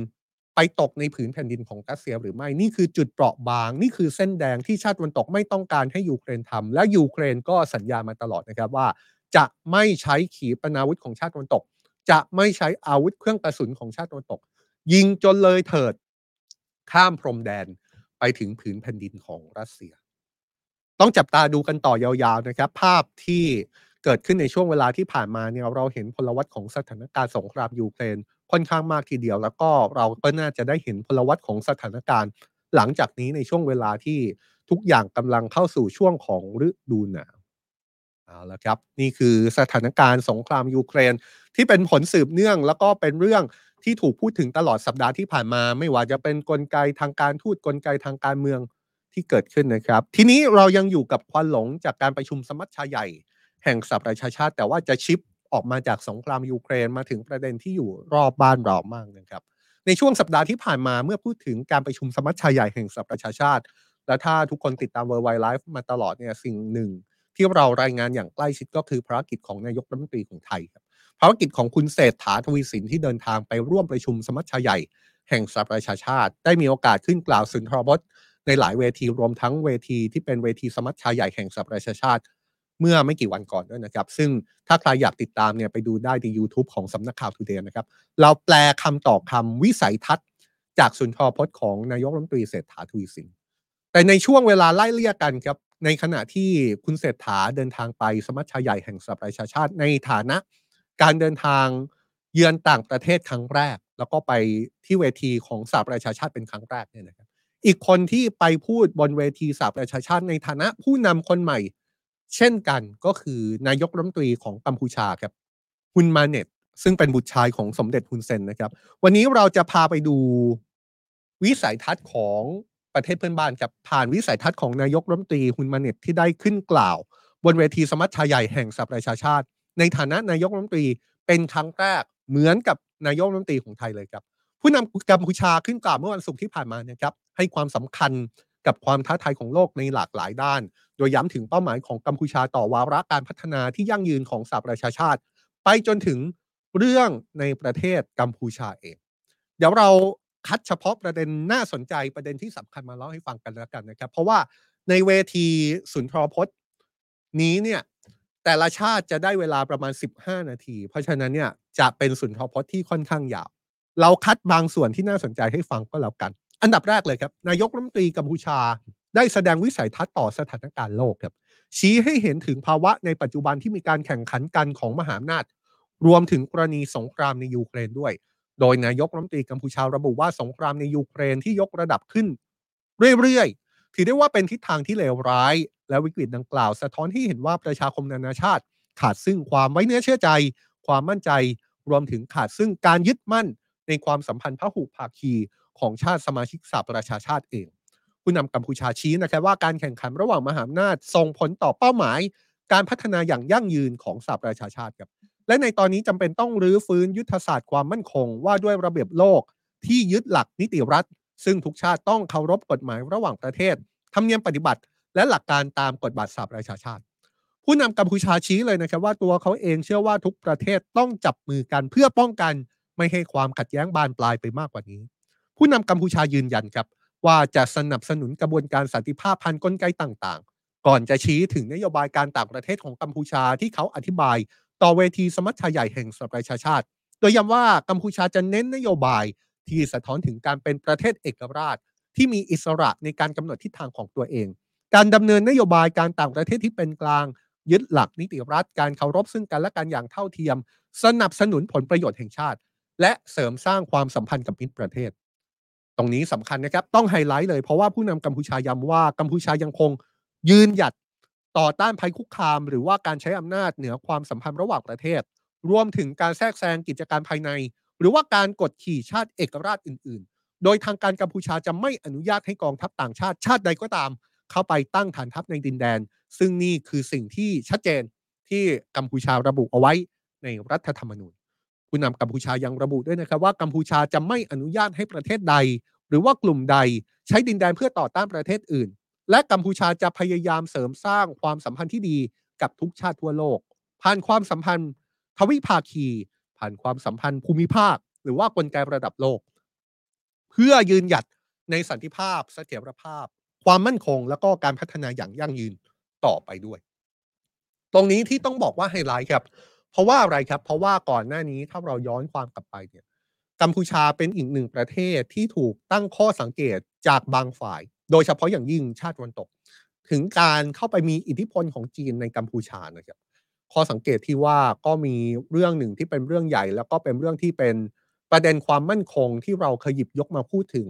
ไปตกในผืนแผ่นดินของรัสเซียหรือไม่ นี่คือจุดเปราะบาง นี่คือเส้นแดงที่ชาติวันตกไม่ต้องการให้ยูเครนทำและยูเครนก็สัญญามาตลอดนะครับว่า จะไม่ใช้ขีปนาวุธของชาติวันตก จะไม่ใช้อาวุธเครื่องกระสุนของชาติตะวันตก ยิงจนเลยเถิด ข้ามพรมแดนไปถึงผืนแผ่นดินของรัสเซีย ต้องจับตาดูกันต่อยาวๆนะครับ ภาพที่เกิดขึ้นในช่วงเวลาที่ผ่านมาเนี่ยเราเห็นพลวัตของสถานการณ์สงครามยูเครนค่อนข้างมากทีเดียว แล้วก็เราก็น่าจะได้เห็นพลวัตของสถานการณ์ หลังจากนี้ในช่วงเวลาที่ทุกอย่างกำลังเข้าสู่ช่วงของฤดูหนาว เอาละครับ นี่คือสถานการณ์สงครามยูเครน ที่เป็นผลสืบเนื่อง แล้วก็เป็นเรื่องที่ถูกพูดถึงตลอดสัปดาห์ที่ผ่านมา ไม่ว่าจะเป็นนกลไกทางการทูตกลไกทางการเมืองที่เกิดขึ้นนะครับ ทีนี้เรายังอยู่กับควันหลงจากการประชุมสมัชชาใหญ่ แห่งสหประชาชาติ แต่ว่าจะชิปออกมาจากสงครามยูเครนมาถึงประเด็นที่อยู่รอบบ้านเรามากนะครับ ในช่วงสัปดาห์ที่ผ่านมาเมื่อพูดถึงการประชุมสมัชชาใหญ่แห่งสหประชาชาติ และถ้าทุกคนติดตาม World Wide Life มาตลอดเนี่ยสิ่งหนึ่ง ที่เรารายงานอย่างใกล้ชิดก็คือภารกิจของนายกรัฐมนตรีของไทยครับภารกิจของคุณเศรษฐาทวีสินที่เดินทางไปร่วมประชุมสมัชชาใหญ่ แห่งสหประชาชาติ ได้มีโอกาสขึ้นกล่าวสุนทรพจน์ในหลายเวทีรวมทั้งเวทีที่เป็นเวทีสมัชชาใหญ่แห่งสหประชาชาติ เมื่อไม่กี่วันก่อนด้วยนะครับ ซึ่งถ้าใครอยากติดตามเนี่ยไปดูได้ใน YouTube ของสำนักข่าวทูเดย์นะครับ เราแปลคำต่อคำวิสัยทัศน์ จากสุนทรพจน์ของนายกรัฐมนตรีเศรษฐาทวีสินแต่ในช่วงเวลาไล่เลี่ยกันครับ ในขณะที่คุณเศรษฐาเดินทางไปสมัชชาใหญ่แห่งสหประชาชาติ ในฐานะการเดินทางเยือนต่างประเทศครั้งแรก แล้วก็ไปที่เวทีของสหประชาชาติเป็นครั้งแรกเนี่ยนะครับอีกคนที่ไปพูดบนเวทีสหประชาชาติในฐานะผู้นำคนใหม่ เช่นกันก็คือนายกรัฐมนตรีของกัมพูชาครับฮุนมาเน็ตซึ่งเป็นบุตรชายของสมเด็จฮุนเซนนะครับ วันนี้เราจะพาไปดูวิสัยทัศน์ของ ประเทศเพื่อนบ้านครับผ่านวิสัยทัศน์ของนายกรัฐมนตรีฮุนมาเน็ตที่ได้ขึ้นกล่าว บนเวทีสมัชชาใหญ่แห่งสหประชาชาติ ในฐานะนายกรัฐมนตรีเป็นครั้งแรกเหมือนกับนายกรัฐมนตรีของไทยเลยครับ ผู้นำกัมพูชาขึ้นกล่าวเมื่อวันศุกร์ที่ผ่านมานะครับให้ความสำคัญกับความท้าทายของโลกในหลากหลายด้าน โดยย้ำถึงเป้าหมายของกัมพูชาต่อวาระการพัฒนาที่ยั่งยืนของสหประชาชาติ ไปจนถึงเรื่องในประเทศกัมพูชาเอง เดี๋ยวเรา คัดเฉพาะประเด็นน่าสนใจประเด็นที่สำคัญมาเล่าให้ฟังกันแล้วกันนะครับ เพราะว่าในเวทีสุนทรพจน์นี้เนี่ยแต่ละชาติจะได้เวลาประมาณ 15 นาที เพราะฉะนั้นเนี่ยจะเป็นสุนทรพจน์ที่ค่อนข้างยาว เราคัดบางส่วนที่น่าสนใจให้ฟังก็แล้วกัน อันดับแรกเลยครับ นายกรัฐมนตรีกัมพูชา ได้แสดงวิสัยทัศน์ต่อสถานการณ์โลกครับ ชี้ให้เห็นถึงภาวะในปัจจุบันที่มีการแข่งขันกันของมหาอำนาจ รวมถึงกรณีสงครามในยูเครนด้วย โดยนายกรัฐมนตรีกัมพูชาระบุว่าสงครามในยูเครนที่ยกระดับขึ้น เรื่อยๆ ถือได้ว่าเป็นทิศทางที่เลวร้าย และวิกฤตดังกล่าว สะท้อนให้เห็นว่าประชาคมนานาชาติ ขาดซึ่งความไว้เนื้อเชื่อใจ ความมั่นใจ รวมถึงขาดซึ่งการยึดมั่น ในความสัมพันธ์พหุภาคีของชาติสมาชิกสหประชาชาติเอง ผู้นำกัมพูชาชี้นะครับว่าการแข่งขันระหว่างมหาอำนาจส่งผลต่อเป้าหมาย การพัฒนาอย่างยั่งยืนของสหประชาชาติครับ และในตอนนี้จำเป็นต้องรื้อฟื้นยุทธศาสตร์ความมั่นคงว่าด้วยระเบียบโลกที่ยึดหลักนิติรัฐ ซึ่งทุกชาติต้องเคารพกฎหมายระหว่างประเทศทำเนียมปฏิบัติ และหลักการตามกฎบัตรสหประชาชาติ ผู้นำกัมพูชาชี้เลยนะครับว่าตัวเขาเองเชื่อว่าทุกประเทศต้องจับมือกันเพื่อป้องกัน ไม่ให้ความขัดแย้งบานปลายไปมากกว่านี้ ผู้นำกัมพูชายืนยันครับ ว่าจะสนับสนุนกระบวนการสันติภาพพันกลไกต่างๆ ก่อนจะชี้ถึงนโยบายการต่างประเทศของกัมพูชาที่เขาอธิบาย ต่อเวทีสมัชชาใหญ่แห่งสหประชาชาติ โดยย้ำว่ากัมพูชาจะเน้นนโยบายที่สะท้อนถึงการเป็นประเทศเอกราช ที่มีอิสระในการกำหนดทิศทางของตัวเอง การดำเนินนโยบายการต่างประเทศที่เป็นกลาง ยึดหลักนิติรัฐการเคารพซึ่งกันและกันอย่างเท่าเทียม สนับสนุนผลประโยชน์แห่งชาติ และเสริมสร้างความสัมพันธ์กับมิตรประเทศ ตรงนี้สำคัญนะครับต้องไฮไลท์เลยเพราะว่าผู้นำกัมพูชาย้ำว่ากัมพูชายังคงยืนหยัด ต่อต้านภัยคุกคาม หรือว่าการใช้อำนาจเหนือความสัมพันธ์ระหว่างประเทศ รวมถึงการแทรกแซงกิจการภายใน หรือว่าการกดขี่ชาติเอกราชอื่น ๆ โดยทางการกัมพูชาจะไม่อนุญาตให้กองทัพต่างชาติชาติใดก็ตาม เข้าไปตั้งฐานทัพในดินแดน ซึ่งนี่คือสิ่งที่ชัดเจนที่กัมพูชาระบุเอาไว้ในรัฐธรรมนูญผู้นำกัมพูชายังระบุด้วยนะครับว่ากัมพูชาจะไม่อนุญาตให้ประเทศใด หรือว่ากลุ่มใดใช้ดินแดนเพื่อต่อต้านประเทศอื่น และกัมพูชาจะพยายามเสริมสร้างความสัมพันธ์ที่ดีกับทุกชาติทั่วโลก ผ่านความสัมพันธ์ทวิภาคี ผ่านความสัมพันธ์ภูมิภาค หรือว่ากลไกระดับโลก เพื่อยืนหยัดในสันติภาพ เสถียรภาพ ความมั่นคง แล้วก็การพัฒนาอย่างยั่งยืนต่อไปด้วย ตรงนี้ที่ต้องบอกว่าไฮไลท์ครับ เพราะว่าอะไรครับ เพราะว่าก่อนหน้านี้ถ้าเราย้อนความกลับไปเนี่ยกัมพูชาเป็นอีกหนึ่งประเทศที่ถูกตั้งข้อสังเกตจากบางฝ่าย โดยเฉพาะอย่างยิ่งชาติตะวันตก ถึงการเข้าไปมีอิทธิพลของจีนในกัมพูชานะครับข้อสังเกตที่ว่าก็มีเรื่องหนึ่งที่เป็นเรื่องใหญ่ แล้วก็เป็นเรื่องที่เป็นประเด็นความมั่นคงที่เราเคยหยิบยกมาพูดถึง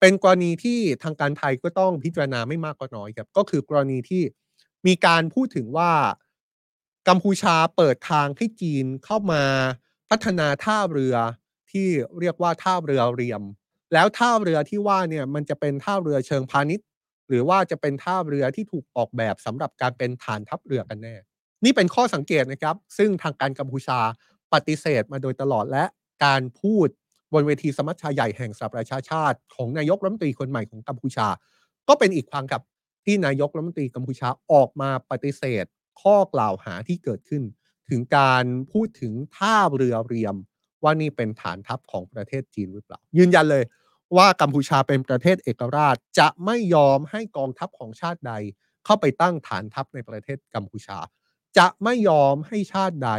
เป็นกรณีที่ทางการไทยก็ต้องพิจารณาไม่มากก็น้อยครับก็คือกรณีที่มีการพูดถึงว่ากัมพูชาเปิดทางให้จีนเข้ามาพัฒนาท่าเรือที่เรียกว่าท่าเรือเรียม แล้วท่าเรือที่ว่าเนี่ยมันจะเป็นท่าเรือเชิงพาณิชย์ หรือว่าจะเป็นท่าเรือที่ถูกออกแบบสำหรับการเป็นฐานทัพเรือกันแน่ นี่เป็นข้อสังเกตนะครับ ซึ่งทางการกัมพูชาปฏิเสธมาโดยตลอดและการพูดบนเวทีสมัชชาใหญ่แห่งสหประชาชาติ ของนายกรัฐมนตรีคนใหม่ของกัมพูชา ก็เป็นอีกครั้งกับที่นายกรัฐมนตรีกัมพูชาออกมาปฏิเสธ ข้อกล่าวหาที่เกิดขึ้น ถึงการพูดถึงท่าเรือเรียม ว่านี่เป็นฐานทัพของประเทศจีนหรือเปล่า ยืนยันเลยว่ากัมพูชาเป็นประเทศเอกราช จะไม่ยอมให้กองทัพของชาติใด เข้าไปตั้งฐานทัพในประเทศกัมพูชา จะไม่ยอมให้ชาติใด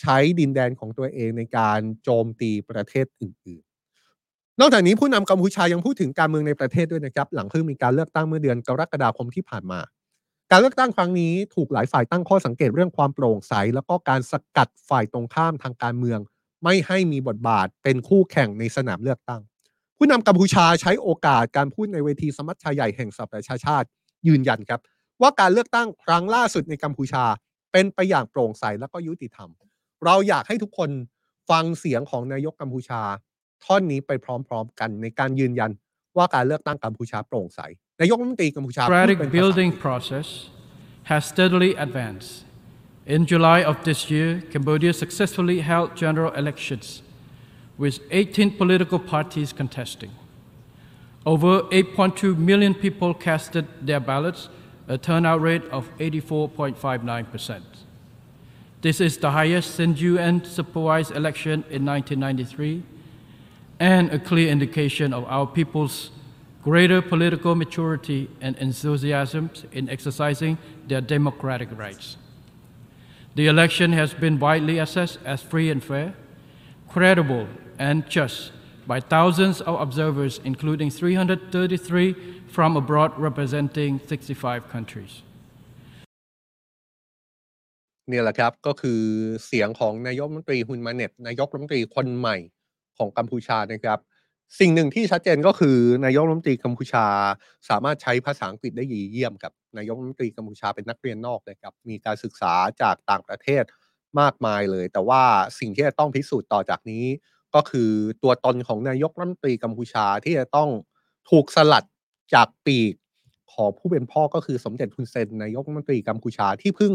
ใช้ดินแดนของตัวเองในการโจมตีประเทศอื่นๆนอกจากนี้ผู้นำกัมพูชายังพูดถึงการเมืองในประเทศด้วยนะครับ หลังเพิ่งมีการเลือกตั้งเมื่อเดือนกรกฎาคมที่ผ่านมา การเลือกตั้งครั้งนี้ถูกหลายฝ่ายตั้งข้อสังเกตเรื่องความโปร่งใส แล้วก็การสกัดฝ่ายตรงข้ามทางการเมือง ไม่ให้มีบทบาทเป็นคู่แข่งในสนามเลือกตั้ง ผู้นำกัมพูชาใช้โอกาสการพูดในเวทีสมัชชาใหญ่แห่งสหประชาชาติ ยืนยันครับ ว่าการเลือกตั้งครั้งล่าสุดในกัมพูชา เป็นไปอย่างโปร่งใสและก็ยุติธรรม เราอยากให้ทุกคนฟังเสียงของนายกกัมพูชา ท่อนนี้ไปพร้อมๆกันในการยืนยันว่าการเลือกตั้งกัมพูชาโปร่งใสนายกรัฐมนตรีกัมพูชาพูด democratic เป็นภาษา building process has steadily advanced. In July of this year, Cambodia successfully held general elections with 18 political parties contesting. Over 8.2 million people casted their ballots, a turnout rate of 84.59%. This is the highest since UN supervised election in 1993 and a clear indication of our people's greater political maturity and enthusiasm in exercising their democratic rights. The election has been widely assessed as free and fair, credible, and just by thousands of observers, including 333 from abroad representing 65 countries. เนี่ยแหละครับก็คือเสียงของนายกรัฐมนตรีฮุนมาเน็ตนายกรัฐมนตรีคนใหม่ของกัมพูชานะครับ สิ่งหนึ่งที่ชัดเจนก็คือนายกรัฐมนตรีกัมพูชา สามารถใช้ภาษาอังกฤษได้ดีเยี่ยมกับนายกรัฐมนตรีกัมพูชาเป็นนักเรียนนอกนะครับมีการศึกษาจากต่างประเทศมากมายเลย แต่ว่าสิ่งที่จะต้องพิสูจน์ต่อจากนี้ ก็คือตัวตนของนายกรัฐมนตรีกัมพูชาที่จะต้องถูกสลัดจากปีกของผู้เป็นพ่อก็คือสมเด็จฮุนเซนนายกรัฐมนตรีกัมพูชาที่เพิ่ง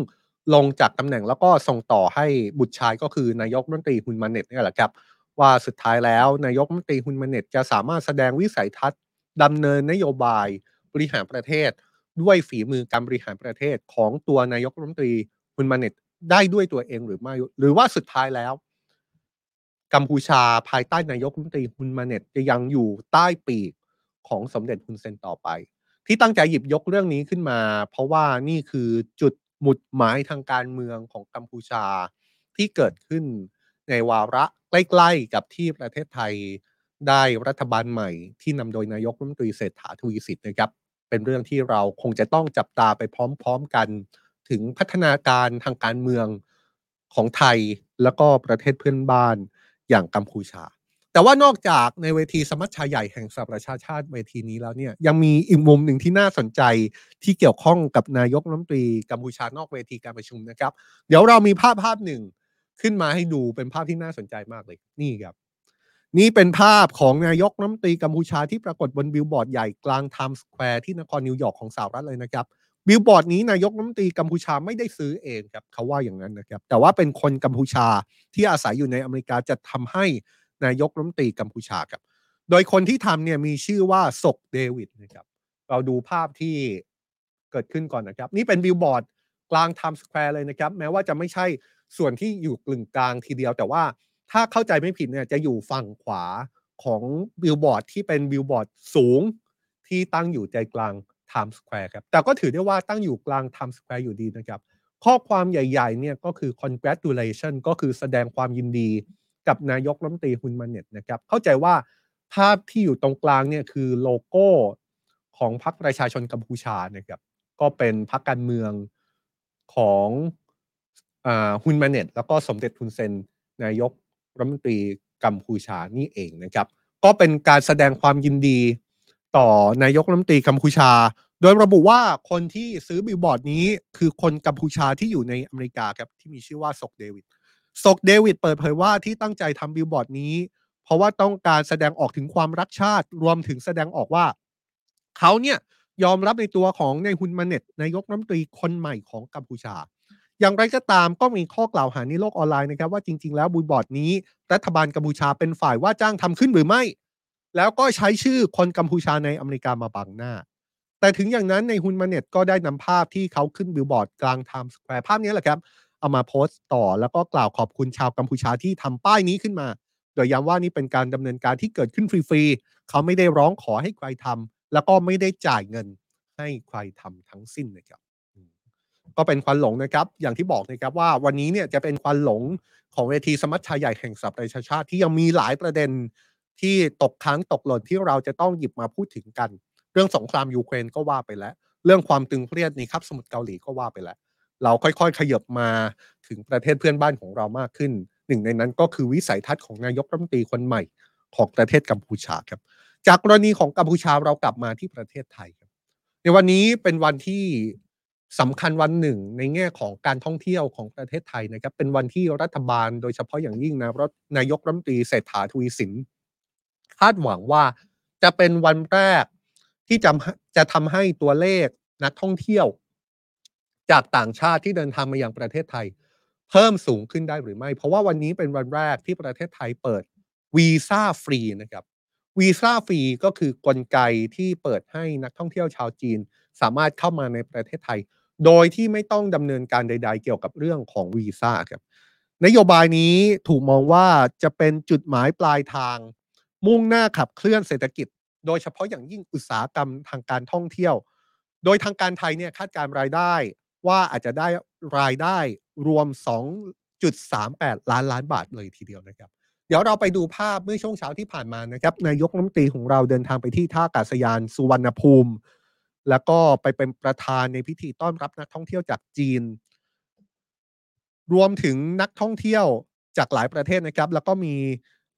ลงจากตำแหน่งแล้วก็ส่งต่อให้บุตรชายก็คือนายกรัฐมนตรีฮุนมาเน็ตนี่แหละครับ ว่าสุดท้ายแล้วนายกมนตรีฮุนมาเน็ตจะสามารถแสดงวิสัยทัศน์ดำเนินนโยบายบริหารประเทศ ด้วยฝีมือการบริหารประเทศของตัวนายกรัฐมนตรีฮุนมาเน็ตได้ด้วยตัวเองหรือไม่หรือว่าสุดท้ายแล้ว กัมพูชาภายใต้นายกรัฐมนตรีฮุนมาเน็ตจะยังอยู่ใต้ปีกของสมเด็จฮุนเซนต่อไป ที่ตั้งใจหยิบยกเรื่องนี้ขึ้นมา เพราะว่านี่คือจุดหมุดหมายทางการเมืองของกัมพูชาที่เกิดขึ้น ในวาระใกล้ๆกับที่ประเทศไทยได้รัฐบาลใหม่ที่นำโดยนายกรัฐมนตรีเศรษฐาทวีสิทธิ์นะครับ เป็นเรื่องที่เราคงจะต้องจับตาไปพร้อมๆกัน ถึงพัฒนาการทางการเมืองของไทยแล้วก็ประเทศเพื่อนบ้านอย่างกัมพูชา แต่ว่านอกจากในเวทีสมัชชาใหญ่แห่งสหประชาชาติเวทีนี้แล้วเนี่ยยังมีอีกมุมหนึ่งที่น่าสนใจที่เกี่ยวข้องกับนายกรัฐมนตรีกัมพูชานอกเวทีการประชุมนะครับ เดี๋ยวเรามีภาพภาพหนึ่ง ขึ้นมาให้ดูเป็นภาพที่น่าสนใจมากเลย นี่ครับ นี่เป็นภาพของนายกรัฐมนตรีกัมพูชาที่ปรากฏบนบิลบอร์ดใหญ่กลางไทม์สแควร์ที่นครนิวยอร์กของสหรัฐเลยนะครับบิลบอร์ดนี้นายกรัฐมนตรีกัมพูชาไม่ได้ซื้อเองครับเขาว่าอย่างนั้นนะครับ แต่ว่าเป็นคนกัมพูชาที่อาศัยอยู่ในอเมริกาจัดทำให้นายกรัฐมนตรีกัมพูชาครับ โดยคนที่ทำเนี่ยมีชื่อว่าซกเดวิดนะครับ เราดูภาพที่เกิดขึ้นก่อนนะครับ นี่เป็นบิลบอร์ดกลางไทม์สแควร์เลยนะครับ แม้ว่าจะไม่ใช่ ส่วนที่อยู่กึ่งกลางทีเดียว แต่ว่าถ้าเข้าใจไม่ผิดเนี่ยจะอยู่ฝั่งขวาของบิลบอร์ดที่เป็นบิลบอร์ดสูงที่ตั้งอยู่ใจกลางไทม์สแควร์ครับ แต่ก็ถือได้ว่าตั้งอยู่กลางไทม์สแควร์อยู่ดีนะครับ ข้อความใหญ่ๆเนี่ยก็คือ congratulation ก็คือแสดงความยินดีกับนายกรัฐมนตรีฮุนมาเน็ตนะครับ เข้าใจว่าภาพที่อยู่ตรงกลางเนี่ยคือโลโก้ของพรรคประชาชนกัมพูชานะครับ ก็เป็นพรรคการเมืองของ ฮุนมาเน็ตแล้วก็สมเด็จทุนเซนนายกรัฐมนตรีกัมพูชานี่เองนะครับ ก็เป็นการแสดงความยินดีต่อนายกรัฐมนตรีกัมพูชา โดยระบุว่าคนที่ซื้อบิลบอร์ดนี้คือคนกัมพูชาที่อยู่ในอเมริกาครับที่มีชื่อว่าซกเดวิดซกเดวิดเปิดเผยว่าที่ตั้งใจทำบิลบอร์ดนี้ เพราะว่าต้องการแสดงออกถึงความรักชาติ รวมถึงแสดงออกว่า เขาเนี่ยยอมรับในตัวของนายฮุนมาเน็ตนายกรัฐมนตรีคนใหม่ของกัมพูชา อย่างไรก็ตามก็มีข้อกล่าวหาในโลกออนไลน์นะครับว่าจริง ๆ แล้วบิลบอร์ดนี้ รัฐบาลกัมพูชาเป็นฝ่ายว่าจ้างทำขึ้นหรือไม่ แล้วก็ใช้ชื่อคนกัมพูชาในอเมริกามาบังหน้า แต่ถึงอย่างนั้นในฮุนมาเน็ตก็ได้นำภาพที่เขาขึ้นบิลบอร์ดกลางไทม์สแควร์ภาพนี้แหละครับเอามาโพสต์ต่อแล้วก็กล่าวขอบคุณชาวกัมพูชาที่ทำป้ายนี้ขึ้นมา โดยย้ำว่านี่เป็นการดำเนินการที่เกิดขึ้นฟรีๆเขาไม่ได้ร้องขอให้ใครทำแล้วก็ไม่ได้จ่ายเงินให้ใครทำทั้งสิ้นนะครับ ก็เป็นควันหลงนะครับ อย่างที่บอกนะครับว่าวันนี้เนี่ยจะเป็นควันหลงของเวทีสมัชชาใหญ่แห่งสหประชาชาติที่ยังมีหลายประเด็นที่ตกค้างตกหล่นที่เราจะต้องหยิบมาพูดถึงกัน เรื่องสงครามยูเครนก็ว่าไปแล้ว เรื่องความตึงเครียดในคับสมุทรเกาหลีก็ว่าไปแล้ว เราค่อยๆ ขยับมาถึงประเทศเพื่อนบ้านของเรามากขึ้น หนึ่งในนั้นก็คือวิสัยทัศน์ของนายกรัฐมนตรีคนใหม่ของประเทศกัมพูชาครับ จากกรณีของกัมพูชาเรากลับมาที่ประเทศไทยครับ ในวันนี้เป็นวันที่ สำคัญวันหนึ่งในแง่ของการท่องเที่ยวของประเทศไทยนะครับ เป็นวันที่รัฐบาลโดยเฉพาะอย่างยิ่งนะรนายกรัฐมนตรีเศรษฐาทวีสิน คาดหวังว่าจะเป็นวันแรกที่จะจะทำให้ตัวเลขนักท่องเที่ยว จากต่างชาติที่เดินทางมายังประเทศไทย เพิ่มสูงขึ้นได้หรือไม่ เพราะว่าวันนี้เป็นวันแรกที่ประเทศไทยเปิดวีซ่าฟรีนะครับวีซ่าฟรีก็คือกลไกที่เปิดให้นักท่องเที่ยวชาวจีน สามารถเข้ามาในประเทศไทย โดยที่ไม่ต้องดำเนินการใด ๆ เกี่ยวกับเรื่องของวีซ่าครับนโยบายนี้ถูกมองว่าจะเป็นจุดหมายปลายทาง มุ่งหน้าขับเคลื่อนเศรษฐกิจ โดยเฉพาะอย่างยิ่งอุตสาหกรรมทางการท่องเที่ยว โดยทางการไทยเนี่ยคาดการรายได้ว่าอาจจะได้รายได้รวม 2.38 ล้านล้านบาทเลยทีเดียวนะครับ เดี๋ยวเราไปดูภาพเมื่อช่วงเช้าที่ผ่านมานะครับนายกรัฐมนตรีของเราเดินทางไปที่ท่าอากาศยานสุวรรณภูมิ แล้วก็ไปเป็นประธานในพิธีต้อนรับนักท่องเที่ยวจากจีน รวมถึงนักท่องเที่ยวจากหลายประเทศนะครับ แล้วก็มี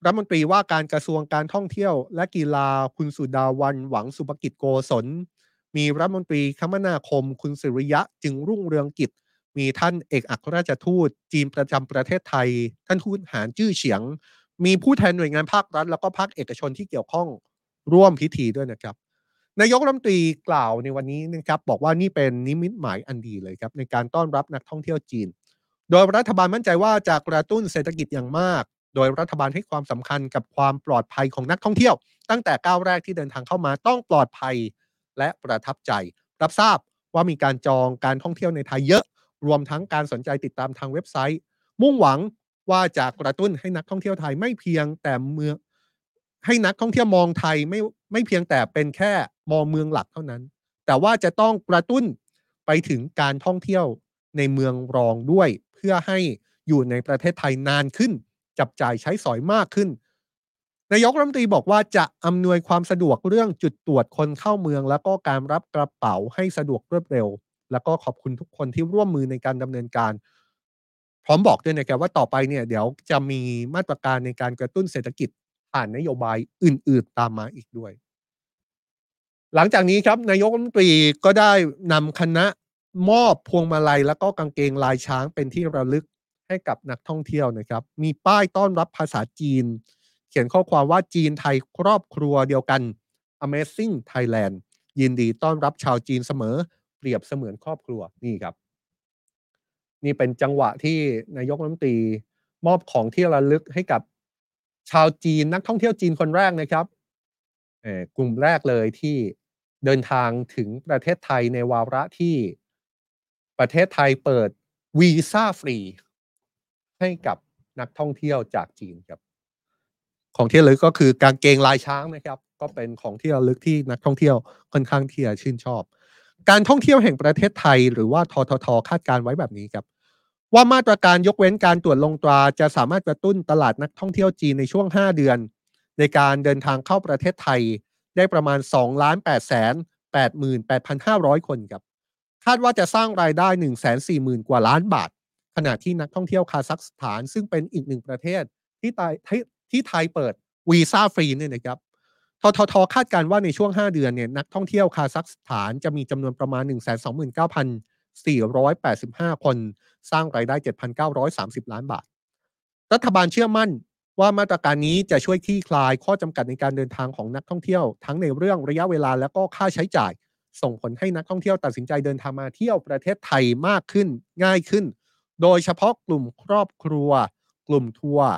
รัฐมนตรีว่าการกระทรวงการท่องเที่ยว และกีฬาคุณสุดาวันหวังสุภกิจโกศล มีรัฐมนตรีคมนาคม คุณสิริยะจึงรุ่งเรืองกิจ มีท่านเอกอัครราชทูต จีนประจำประเทศไทย ท่านทูตหานจื้อเฉียง มีผู้แทนหน่วยงานภาครัฐ แล้วก็ภาคเอกชนที่เกี่ยวข้องร่วมพิธีด้วยนะครับ นายกรัฐมนตรีกล่าวในวันนี้นะครับบอกว่านี่เป็นนิมิตหมายอันดีเลยครับในการต้อนรับนักท่องเที่ยวจีน โดยรัฐบาลมั่นใจว่าจะกระตุ้นเศรษฐกิจอย่างมาก โดยรัฐบาลให้ความสำคัญกับความปลอดภัยของนักท่องเที่ยว ตั้งแต่ก้าวแรกที่เดินทางเข้ามาต้องปลอดภัยและประทับใจ รับทราบว่ามีการจองการท่องเที่ยวในไทยเยอะ รวมทั้งการสนใจติดตามทางเว็บไซต์ มุ่งหวังว่าจะกระตุ้นให้นักท่องเที่ยวไทยไม่เพียงแต่เมือง ให้นักท่องเที่ยวมองไทยไม่ไม่เพียงแต่เป็นแค่มองเมืองหลักเท่านั้น แต่ว่าจะต้องกระตุ้นไปถึงการท่องเที่ยวในเมืองรองด้วย เพื่อให้อยู่ในประเทศไทยนานขึ้น จับจ่ายใช้สอยมากขึ้นนายกรัฐมนตรีบอกว่าจะอำนวยความสะดวกเรื่องจุดตรวจคนเข้าเมือง แล้วก็การรับกระเป๋าให้สะดวกรวดเร็ว แล้วก็ขอบคุณทุกคนที่ร่วมมือในการดำเนินการ พร้อมบอกด้วยนะครับว่าต่อไปเนี่ยเดี๋ยวจะมีมาตรการในการกระตุ้นเศรษฐกิจ ผ่านนโยบายอื่น ๆ ตามมาอีกด้วย หลังจากนี้ครับนายกรัฐมนตรีก็ได้นำคณะมอบพวงมาลัยแล้วก็กางเกงลายช้างเป็นที่ระลึกให้กับนักท่องเที่ยวนะครับ มีป้ายต้อนรับภาษาจีน เขียนข้อความว่าจีนไทยครอบครัวเดียวกัน Amazing Thailand ยินดีต้อนรับชาวจีนเสมอ เปรียบเสมือนครอบครัวนี่ครับ นี่เป็นจังหวะที่นายกรัฐมนตรีมอบของที่ระลึกให้กับ ชาวจีนนักท่องเที่ยวจีนคนแรกนะครับกลุ่มแรกเลยที่เดินทางถึงประเทศไทยในวาระที่ประเทศไทยเปิดวีซ่าฟรี ให้กับนักท่องเที่ยวจากจีนครับ ของที่ระลึกก็คือกางเกงลายช้างนะครับ ก็เป็นของที่ระลึกที่นักท่องเที่ยวค่อนข้างที่จะชื่นชอบ การท่องเที่ยวแห่งประเทศไทย หรือว่าทททคาดการไว้แบบนี้ครับ ว่ามาตรการยกเว้นการตรวจลงตราจะสามารถกระตุ้นตลาดนักท่องเที่ยวจีนในช่วง 5 เดือน ในการเดินทางเข้าประเทศไทยได้ประมาณ2ล้าน8แสน88,500 คนครับ คาดว่าจะสร้างรายได้ 140,000 กว่าล้านบาท ขณะที่นักท่องเที่ยวคาซัคสถาน ซึ่งเป็นอีกหนึ่งประเทศที่ไทยที่ไทยเปิดวีซ่าฟรีเนี่ยนะครับททท.คาดการณ์ว่าในช่วง 5 เดือนเนี่ยนักท่องเที่ยวคาซัคสถานจะมีจำนวนประมาณ 129,485 คน สร้างรายได้ 7,930 ล้านบาท รัฐบาลเชื่อมั่นว่ามาตรการนี้จะช่วยคลี่คลายข้อจำกัดในการเดินทางของนักท่องเที่ยว ทั้งในเรื่องระยะเวลาและก็ค่าใช้จ่าย ส่งผลให้นักท่องเที่ยวตัดสินใจเดินทางมาเที่ยวประเทศไทยมากขึ้นง่ายขึ้น โดยเฉพาะกลุ่มครอบครัว กลุ่มทัวร์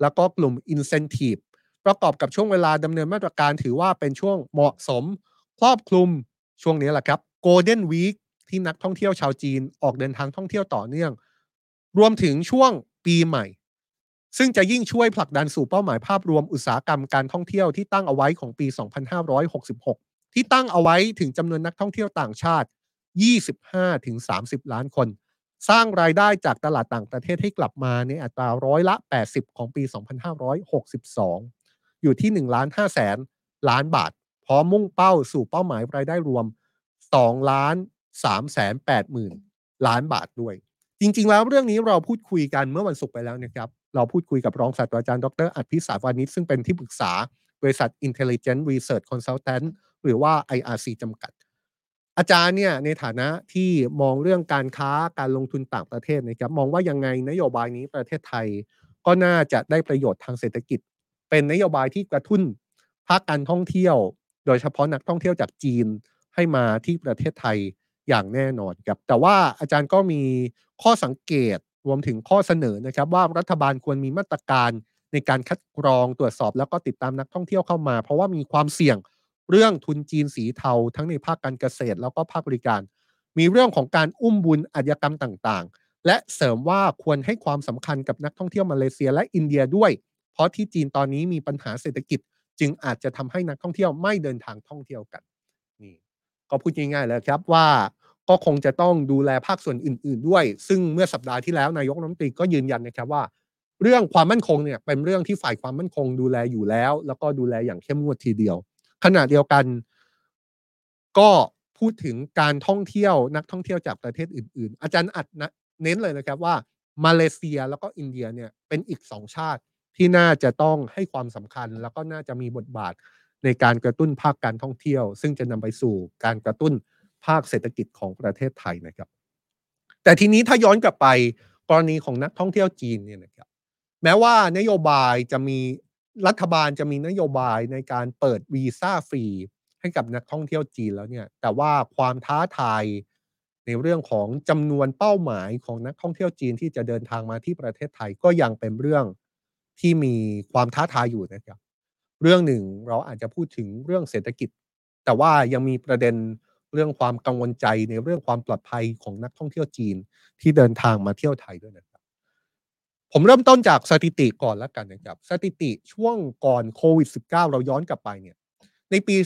แล้วก็กลุ่ม incentive ประกอบกับช่วงเวลาดำเนินมาตรการถือว่าเป็นช่วงเหมาะสม ครอบคลุมช่วงนี้แหละครับ Golden Week ที่นักท่องเที่ยวชาวจีนออกเดินทางท่องเที่ยวต่อเนื่อง รวมถึงช่วงปีใหม่ ซึ่งจะยิ่งช่วยผลักดันสู่เป้าหมายภาพรวมอุตสาหกรรมการท่องเที่ยวที่ตั้งเอาไว้ของปี 2566 ที่ตั้งเอาไว้ถึงจำนวนนักท่องเที่ยวต่างชาติ 25-30 ล้านคน สร้างรายได้จากตลาดต่างประเทศให้กลับมาในอัตราร้อยละ 80 ของปี 2562 อยู่ที่1ล้าน5แสนล้านบาทพร้อมมุ่งเป้าสู่เป้าหมายรายได้รวม2ล้าน 3แสน8หมื่นล้านบาทด้วย จริง ๆ แล้วเรื่องนี้เราพูดคุยกันเมื่อวันศุกร์ไปแล้วนะครับ เราพูดคุยกับรองศาสตราจารย์ดรอัจพิสาวานิชซึ่งเป็นที่ปรึกษาบริษัท Intelligent Research Consultant หรือว่า IRC จำกัด อาจารย์เนี่ยในฐานะที่มองเรื่องการค้าการลงทุนต่างประเทศนะครับมองว่ายังไงนโยบายนี้ประเทศไทย ก็น่าจะได้ประโยชน์ทางเศรษฐกิจ เป็นนโยบายที่กระตุ้นภาคการท่องเที่ยว โดยเฉพาะนักท่องเที่ยวจากจีนให้มาที่ประเทศไทย อย่างแน่นอนครับแต่ว่าอาจารย์ก็มีข้อสังเกตรวมถึงข้อเสนอนะครับ ว่ารัฐบาลควรมีมาตรการในการคัดกรองตรวจสอบแล้วก็ติดตามนักท่องเที่ยวเข้ามา เพราะว่ามีความเสี่ยงเรื่องทุนจีนสีเทา ทั้งในภาคการเกษตร แล้วก็ภาคบริการ มีเรื่องของการอุ้มบุญอาชญากรรมต่างๆ และเสริมว่าควรให้ความสำคัญกับนักท่องเที่ยวมาเลเซียและอินเดียด้วย เพราะที่จีนตอนนี้มีปัญหาเศรษฐกิจ จึงอาจจะทำให้นักท่องเที่ยวไม่เดินทางท่องเที่ยวกัน ก็พูดง่ายๆเลยครับว่าก็คงจะต้องดูแลภาคส่วนอื่น ๆ ด้วย ซึ่งเมื่อสัปดาห์ที่แล้วนายกรัฐมนตรีก็ยืนยันนะครับว่า เรื่องความมั่นคงเนี่ยเป็นเรื่องที่ฝ่ายความมั่นคงดูแลอยู่แล้ว แล้วก็ดูแลอย่างเข้มงวดทีเดียว ขณะเดียวกัน ก็พูดถึงการท่องเที่ยวนักท่องเที่ยวจากประเทศอื่น ๆ อาจารย์อัดนะเน้นเลยนะครับว่ามาเลเซียแล้วก็อินเดียเนี่ยเป็นอีกสองชาติที่น่าจะต้องให้ความสำคัญ แล้วก็น่าจะมีบทบาท ในการกระตุ้นภาคการท่องเที่ยว ซึ่งจะนำไปสู่การกระตุ้นภาคเศรษฐกิจของประเทศไทยนะครับ แต่ทีนี้ถ้าย้อนกลับไปกรณีของนักท่องเที่ยวจีนเนี่ยนะครับแม้ว่านโยบายจะมีรัฐบาลจะมีนโยบายในการเปิดวีซ่าฟรีให้กับนักท่องเที่ยวจีนแล้วเนี่ย แต่ว่าความท้าทายในเรื่องของจำนวนเป้าหมายของนักท่องเที่ยวจีนที่จะเดินทางมาที่ประเทศไทยก็ยังเป็นเรื่องที่มีความท้าทายอยู่นะครับ เรื่องหนึ่งเราอาจจะพูดถึงเรื่องเศรษฐกิจ แต่ว่ายังมีประเด็นเรื่องความกังวลใจในเรื่องความปลอดภัยของนักท่องเที่ยวจีนที่เดินทางมาเที่ยวไทยด้วยนะครับ ผมเริ่มต้นจากสถิติก่อนแล้วกันนะครับ สถิติช่วงก่อนโควิด -19 เราย้อนกลับไปเนี่ย ในปี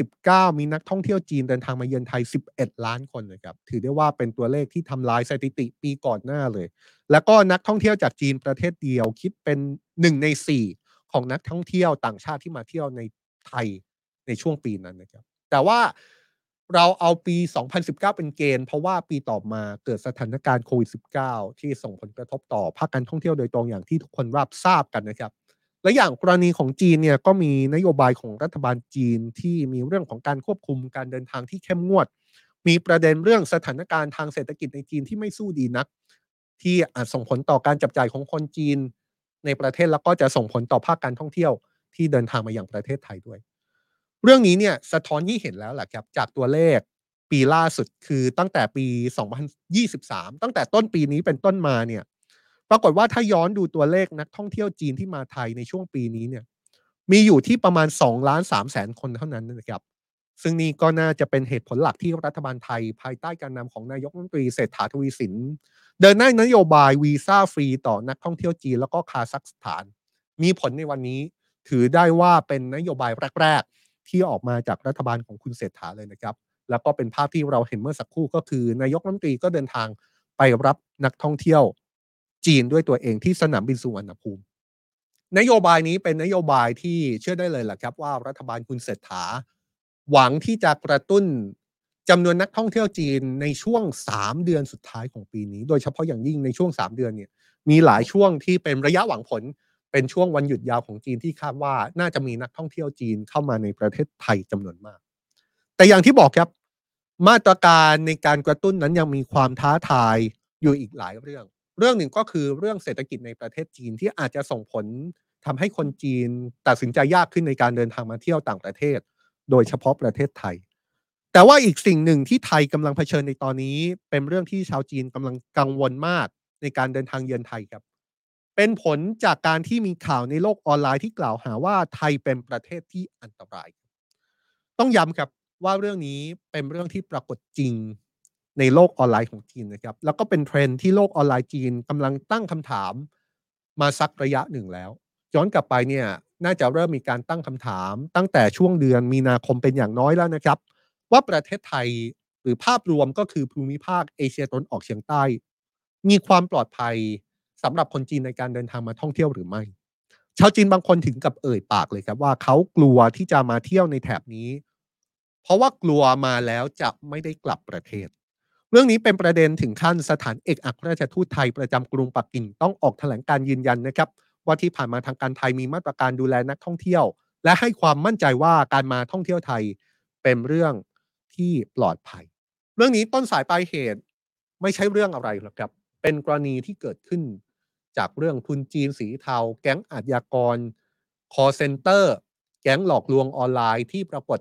2019 มีนักท่องเที่ยวจีนเดินทางมาเยือนไทย 11 ล้านคนนะครับ ถือได้ว่าเป็นตัวเลขที่ทำลายสถิติปีก่อนหน้าเลย แล้วก็นักท่องเที่ยวจากจีนประเทศเดียวคิดเป็น1ใน4 ของนักท่องเที่ยวต่างชาติที่มาเที่ยวในไทยในช่วงปีนั้นนะครับ แต่ว่าเราเอาปี 2019 เป็นเกณฑ์ เพราะว่าปีต่อมาเกิดสถานการณ์โควิด -19 ที่ส่งผลกระทบต่อภาคการท่องเที่ยวโดยตรงอย่างที่ทุกคนรับทราบกันนะครับ และอย่างกรณีของจีนเนี่ยก็มีนโยบายของรัฐบาลจีนที่มีเรื่องของการควบคุมการเดินทางที่เข้มงวด มีประเด็นเรื่องสถานการณ์ทางเศรษฐกิจในจีนที่ไม่สู้ดีนัก ที่อาจส่งผลต่อการจับจ่ายของคนจีน ในประเทศแล้วก็จะส่งผลต่อภาคการท่องเที่ยวที่เดินทางมาอย่างประเทศไทยด้วย เรื่องนี้เนี่ยสะท้อนที่เห็นแล้วแหละครับจากตัวเลขปีล่าสุดคือตั้งแต่ปี 2023 ตั้งแต่ต้นปีนี้เป็นต้นมาเนี่ยปรากฏว่าถ้าย้อนดูตัวเลขนักท่องเที่ยวจีนที่มาไทยในช่วงปีนี้เนี่ยมีอยู่ที่ประมาณ2ล้าน3แสนคนเท่านั้นนะครับ ซึ่งนี่ก็น่าจะเป็นเหตุผลหลักที่รัฐบาลไทย ภายใต้การนำของนายกรัฐมนตรีเศรษฐาทวีสิน เดินหน้านโยบายวีซ่าฟรีต่อนักท่องเที่ยวจีนแล้วก็คาซัคสถาน มีผลในวันนี้ถือได้ว่าเป็นนโยบายแรก ๆ ที่ออกมาจากรัฐบาลของคุณเศรษฐาเลยนะครับ แล้วก็เป็นภาพที่เราเห็นเมื่อสักครู่ก็คือนายกรัฐมนตรีก็เดินทางไปรับนักท่องเที่ยวจีนด้วยตัวเองที่สนามบินสุวรรณภูมิ นโยบายนี้เป็นนโยบายที่เชื่อได้เลยแหละครับว่ารัฐบาลคุณเศรษฐา หวังที่จะกระตุ้นจำนวนนักท่องเที่ยวจีนในช่วง 3 เดือนสุดท้ายของปีนี้ โดยเฉพาะอย่างยิ่งในช่วง 3 เดือนเนี่ยมีหลายช่วงที่เป็นระยะหวังผล เป็นช่วงวันหยุดยาวของจีนที่คาดว่าน่าจะมีนักท่องเที่ยวจีนเข้ามาในประเทศไทยจำนวนมาก แต่อย่างที่บอกครับมาตรการในการกระตุ้นนั้นยังมีความท้าทายอยู่อีกหลายเรื่อง เรื่องหนึ่งก็คือเรื่องเศรษฐกิจในประเทศจีนที่อาจจะส่งผลทำให้คนจีนตัดสินใจยากขึ้นในการเดินทางมาเที่ยวต่างประเทศ โดยเฉพาะประเทศไทย แต่ว่าอีกสิ่งหนึ่งที่ไทยกำลังเผชิญในตอนนี้ เป็นเรื่องที่ชาวจีนกำลังกังวลมากในการเดินทางเยือนไทยครับ เป็นผลจากการที่มีข่าวในโลกออนไลน์ที่กล่าวหาว่าไทยเป็นประเทศที่อันตราย ต้องย้ำครับว่าเรื่องนี้เป็นเรื่องที่ปรากฏจริงในโลกออนไลน์ของจีนนะครับ แล้วก็เป็นเทรนด์ที่โลกออนไลน์จีนกำลังตั้งคำถามมาสักระยะหนึ่งแล้วย้อนกลับไปเนี่ย น่าจะเริ่มมีการตั้งคำถาม ตั้งแต่ช่วงเดือนมีนาคมเป็นอย่างน้อยแล้วนะครับ ว่าประเทศไทยหรือภาพรวมก็คือภูมิภาคเอเชียตะวันออกเฉียงใต้ มีความปลอดภัยสำหรับคนจีนในการเดินทางมาท่องเที่ยวหรือไม่ ชาวจีนบางคนถึงกับเอ่ยปากเลยครับว่าเขากลัวที่จะมาเที่ยวในแถบนี้ เพราะว่ากลัวมาแล้วจะไม่ได้กลับประเทศ เรื่องนี้เป็นประเด็นถึงขั้นสถานเอกอัครราชทูตไทยประจำกรุงปักกิ่งต้องออกแถลงการยืนยันนะครับ ว่าที่ผ่านมาทางการไทยมีมาตรการดูแลนักท่องเที่ยว และให้ความมั่นใจว่าการมาท่องเที่ยวไทยเป็นเรื่องที่ปลอดภัย เรื่องนี้ต้นสายปลายเหตุไม่ใช่เรื่องอะไรหรอกครับ เป็นกรณีที่เกิดขึ้น จากเรื่องทุนจีนสีเทา แก๊งอาชญากร call center แก๊งหลอกลวงออนไลน์ที่ปรากฏ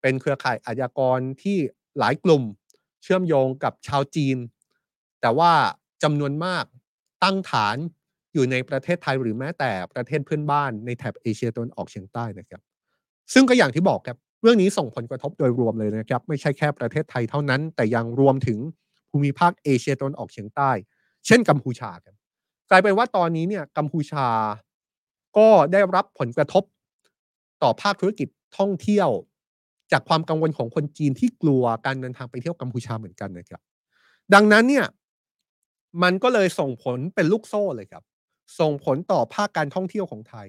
เป็นเครือข่ายอาชญากรที่หลายกลุ่ม เชื่อมโยงกับชาวจีน แต่ว่าจำนวนมากตั้งฐาน อยู่ในประเทศไทยหรือแม้แต่ประเทศเพื่อนบ้านในแถบเอเชียตะวันออกเฉียงใต้นะครับ ซึ่งก็อย่างที่บอกครับเรื่องนี้ส่งผลกระทบโดยรวมเลยนะครับ ไม่ใช่แค่ประเทศไทยเท่านั้น แต่ยังรวมถึงภูมิภาคเอเชียตะวันออกเฉียงใต้ เช่นกัมพูชาครับกลายเป็นว่าตอนนี้เนี่ยกัมพูชาก็ได้รับผลกระทบต่อภาคธุรกิจท่องเที่ยว จากความกังวลของคนจีนที่กลัวการเดินทางไปเที่ยวกัมพูชาเหมือนกันนะครับ ดังนั้นเนี่ยมันก็เลยส่งผลเป็นลูกโซ่เลยครับ ส่งผลต่อภาคการท่องเที่ยวของไทย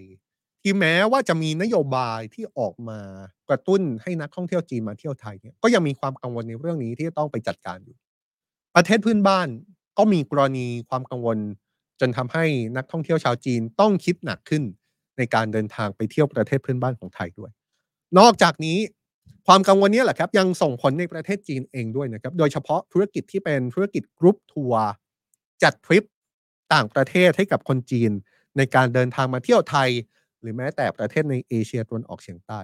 ที่แม้ว่าจะมีนโยบายที่ออกมากระตุ้นให้นักท่องเที่ยวจีนมาเที่ยวไทยเนี่ยก็ยังมีความกังวลในเรื่องนี้ที่จะต้องไปจัดการอยู่ ประเทศพื่อนบ้านก็มีกรณีความกังวล จนทำให้นักท่องเที่ยวชาวจีนต้องคิดหนักขึ้นในการเดินทางไปเที่ยวประเทศเพื่อนบ้านของไทยด้วย นอกจากนี้ความกังวลนี้แหละครับ ยังส่งผลในประเทศจีนเองด้วยนะครับ โดยเฉพาะธุรกิจที่เป็นธุรกิจกรุ๊ปทัวร์จัดทริป ต่างประเทศให้กับคนจีน ในการเดินทางมาเที่ยวไทย หรือแม้แต่ประเทศในเอเชียตะวันออกเฉียงใต้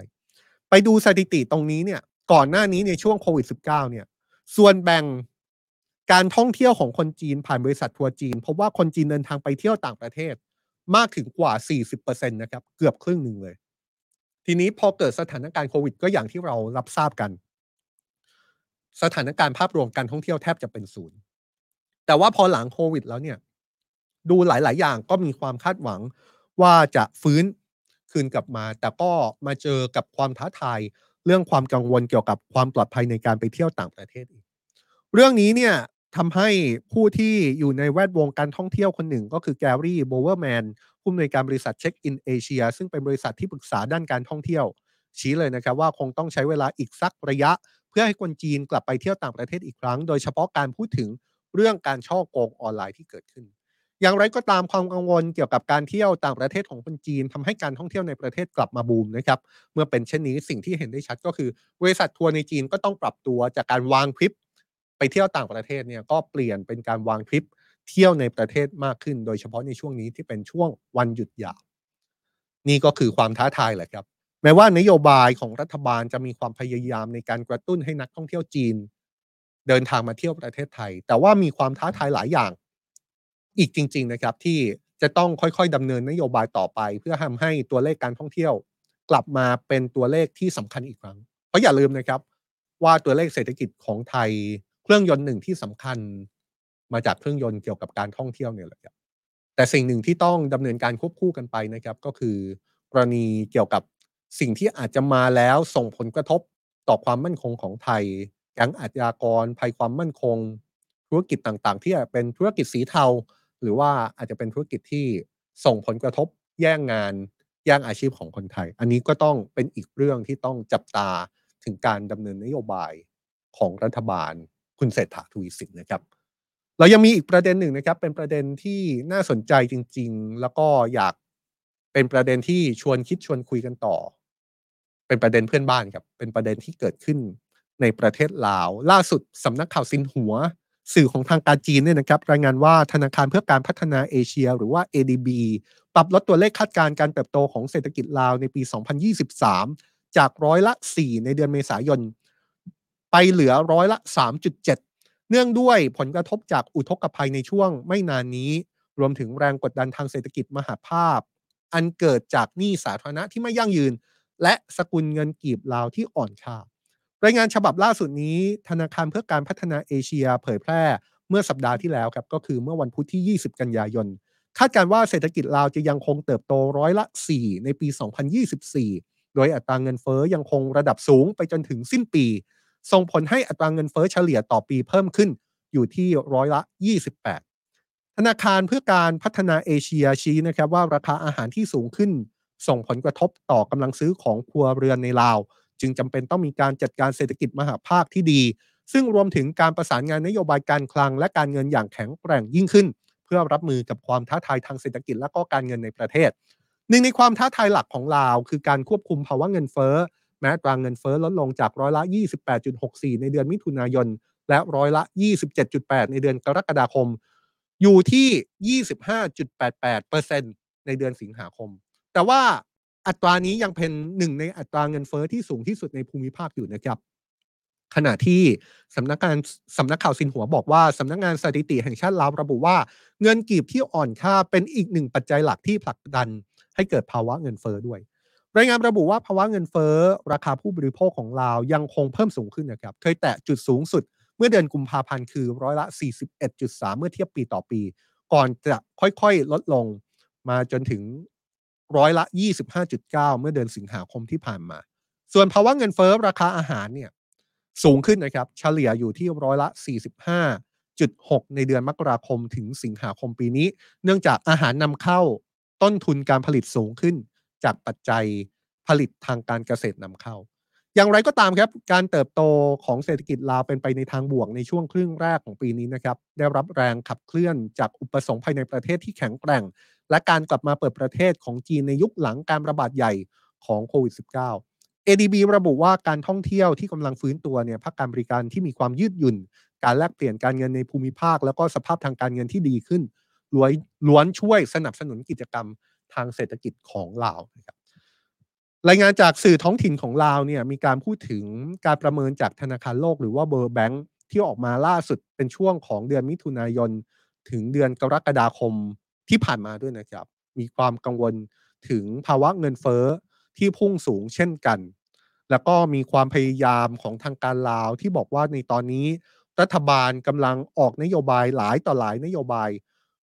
ไปดูสถิติตรงนี้เนี่ยก่อนหน้านี้ในช่วงโควิด -19 เนี่ยส่วนแบ่งการท่องเที่ยวของคนจีนผ่านบริษัททัวร์จีนพบว่าคนจีนเดินทางไปเที่ยวต่างประเทศมากถึงกว่า 40%นะครับ เกือบครึ่งหนึ่งเลย ทีนี้พอเกิดสถานการณ์โควิด ก็อย่างที่เรารับทราบกัน สถานการณ์ภาพรวมการท่องเที่ยวแทบจะเป็นศูนย์ แต่ว่าพอหลังโควิดแล้วเนี่ย ดูหลาย ๆ อย่างก็มีความคาดหวังว่าจะฟื้นคืนกลับมา แต่ก็มาเจอกับความท้าทายเรื่องความกังวลเกี่ยวกับความปลอดภัยในการไปเที่ยวต่างประเทศอีก เรื่องนี้เนี่ยทำให้ผู้ที่อยู่ในแวดวงการท่องเที่ยวคนหนึ่งก็คือแกรี่โบเวอร์แมนผู้อำนวยการบริษัท Check-in Asia ซึ่งเป็นบริษัทที่ปรึกษาด้านการท่องเที่ยว ชี้เลยนะครับว่าคงต้องใช้เวลาอีกสักระยะ เพื่อให้คนจีนกลับไปเที่ยวต่างประเทศอีกครั้ง โดยเฉพาะการพูดถึงเรื่องการฉ้อโกงออนไลน์ที่เกิดขึ้น อย่างไรก็ตามความกังวลเกี่ยวกับการเที่ยวต่างประเทศของคนจีนทำให้การท่องเที่ยวในประเทศกลับมาบูมนะครับเมื่อเป็นเช่นนี้สิ่งที่เห็นได้ชัดก็คือบริษัททัวร์ในจีนก็ต้องปรับตัวจากการวางทริป ไปเที่ยวต่างประเทศเนี่ยก็เปลี่ยนเป็นการวางทริปเที่ยวในประเทศมากขึ้น โดยเฉพาะในช่วงนี้ที่เป็นช่วงวันหยุดยาวนี่ก็คือความท้าทายแหละครับ แม้ว่านโยบายของรัฐบาลจะมีความพยายามในการกระตุ้นให้นักท่องเที่ยวจีน เดินทางมาเที่ยวประเทศไทย แต่ว่ามีความท้าทายหลายอย่าง อีกจริง ๆ นะครับ ที่จะต้องค่อยๆดำเนินนโยบายต่อไป เพื่อทำให้ตัวเลขการท่องเที่ยว กลับมาเป็นตัวเลขที่สำคัญอีกครั้ง เพราะอย่าลืมนะครับ ว่าตัวเลขเศรษฐกิจของไทย เครื่องยนต์หนึ่งที่สำคัญ มาจากเครื่องยนต์เกี่ยวกับการท่องเที่ยวเนี่ยแหละครับแต่สิ่งหนึ่งที่ต้องดำเนินการควบคู่กันไปนะครับ ก็คือกรณีเกี่ยวกับสิ่งที่อาจจะมาแล้วส่งผลกระทบต่อความมั่นคงของไทยแก๊งอาชญากรภัยความมั่นคง ธุรกิจต่างๆ ที่เป็นธุรกิจสีเทา หรือว่าอาจจะเป็นธุรกิจที่ส่งผลกระทบแย่งงานแย่งอาชีพของคนไทย อันนี้ก็ต้องเป็นอีกเรื่องที่ต้องจับตาถึงการดำเนินนโยบายของรัฐบาล คุณเศรษฐาทวีสินนะครับ เรายังมีอีกประเด็นหนึ่งนะครับ เป็นประเด็นที่น่าสนใจจริง ๆ แล้วก็อยากเป็นประเด็นที่ชวนคิดชวนคุยกันต่อ เป็นประเด็นเพื่อนบ้านครับ เป็นประเด็นที่เกิดขึ้นในประเทศลาว ล่าสุดสำนักข่าวซินหัว สื่อของทางการจีนเนี่ยนะครับรายงานว่าธนาคารเพื่อการพัฒนาเอเชีย หรือว่า ADB ปรับลดตัวเลขคาดการณ์การเติบโตของเศรษฐกิจลาวในปี 2023 จากร้อยละ 4 ในเดือนเมษายน ไปเหลือร้อยละ 3.7 เนื่องด้วยผลกระทบจากอุทกภัยในช่วงไม่นานนี้ รวมถึงแรงกดดันทางเศรษฐกิจมหาภาพ อันเกิดจากหนี้สาธารณะที่ไม่ยั่งยืน และสกุลเงินกีบลาวที่อ่อนค่า รายงานฉบับล่าสุดนี้ ธนาคารเพื่อการพัฒนาเอเชียเผยแพร่เมื่อสัปดาห์ที่แล้วครับก็คือเมื่อวันพุธที่ 20 กันยายน คาดการว่าเศรษฐกิจลาวจะยังคงเติบโตร้อยละ 4 ในปี 2024 โดยอัตราเงินเฟ้อยังคงระดับสูงไปจนถึงสิ้นปี ส่งผลให้อัตราเงินเฟ้อเฉลี่ยต่อปีเพิ่มขึ้นอยู่ที่ร้อยละ 28 ธนาคารเพื่อการพัฒนาเอเชียชี้นะครับว่าราคาอาหารที่สูงขึ้น ส่งผลกระทบต่อกำลังซื้อของครัวเรือนในลาว จึงจำเป็นต้องมีการจัดการเศรษฐกิจมหาภาคที่ดี ซึ่งรวมถึงการประสานงานนโยบายการคลังและการเงินอย่างแข็งแกร่งยิ่งขึ้น เพื่อรับมือกับความท้าทายทางเศรษฐกิจและก็การเงินในประเทศ หนึ่งในความท้าทายหลักของลาว คือการควบคุมภาวะเงินเฟ้อแม้ตราเงินเฟ้อลดลงจากร้อยละ 28.64 ในเดือนมิถุนายน และร้อยละ 27.8 ในเดือนกรกฎาคม อยู่ที่ 25.88%ในเดือนสิงหาคม แต่ว่า อัตรานี้ยังเป็นหนึ่งในอัตราเงินเฟ้อที่สูงที่สุดในภูมิภาคอยู่นะครับ ขณะที่สำนักงานสำนักข่าวซินหัวบอกว่าสำนักงานสถิติแห่งชาติลาวระบุว่า เงินกีบที่อ่อนค่าเป็นอีกหนึ่งปัจจัยหลักที่ผลักดันให้เกิดภาวะเงินเฟ้อด้วยรายงานระบุว่าภาวะเงินเฟ้อราคาผู้บริโภคของลาวยังคงเพิ่มสูงขึ้นนะครับ เคยแตะจุดสูงสุด เมื่อเดือนกุมภาพันธ์คือร้อยละ 41.3 เมื่อเทียบปีต่อปี ก่อนจะค่อยๆ ลดลงมาจนถึง ร้อยละ 25.9 เมื่อเดือนสิงหาคมที่ผ่านมา ส่วนภาวะเงินเฟ้อราคาอาหารเนี่ยสูงขึ้นนะครับ เฉลี่ยอยู่ที่ร้อยละ 45.6 ในเดือนมกราคมถึงสิงหาคมปีนี้ เนื่องจากอาหารนำเข้าต้นทุนการผลิตสูงขึ้น จากปัจจัยผลิตทางการเกษตรนำเข้า อย่างไรก็ตามครับ การเติบโตของเศรษฐกิจลาวเป็นไปในทางบวกในช่วงครึ่งแรกของปีนี้นะครับ ได้รับแรงขับเคลื่อนจากอุปสงค์ภายในประเทศที่แข็งแกร่ง และการกลับมาเปิดประเทศของจีนในยุคหลังการระบาดใหญ่ของโควิด -19 ADB ระบุว่าการท่องเที่ยวที่กำลังฟื้นตัวเนี่ยภาคการบริการที่มีความยืดหยุ่น การแลกเปลี่ยนการเงินในภูมิภาค แล้วก็สภาพทางการเงินที่ดีขึ้นล้วนล้วนช่วยสนับสนุนกิจกรรมทางเศรษฐกิจของลาวนะครับรายงานจากสื่อท้องถิ่นของลาวเนี่ยมีการพูดถึงการประเมินจากธนาคารโลกหรือว่าเบอร์แบงค์ที่ออกมาล่าสุดเป็นช่วงของเดือนมิถุนายน ถึงเดือนกรกฎาคม ที่ผ่านมาด้วยนะครับ มีความกังวลถึงภาวะเงินเฟ้อที่พุ่งสูงเช่นกัน แล้วก็มีความพยายามของทางการลาวที่บอกว่าในตอนนี้รัฐบาลกำลังออกนโยบายหลายต่อหลายนโยบาย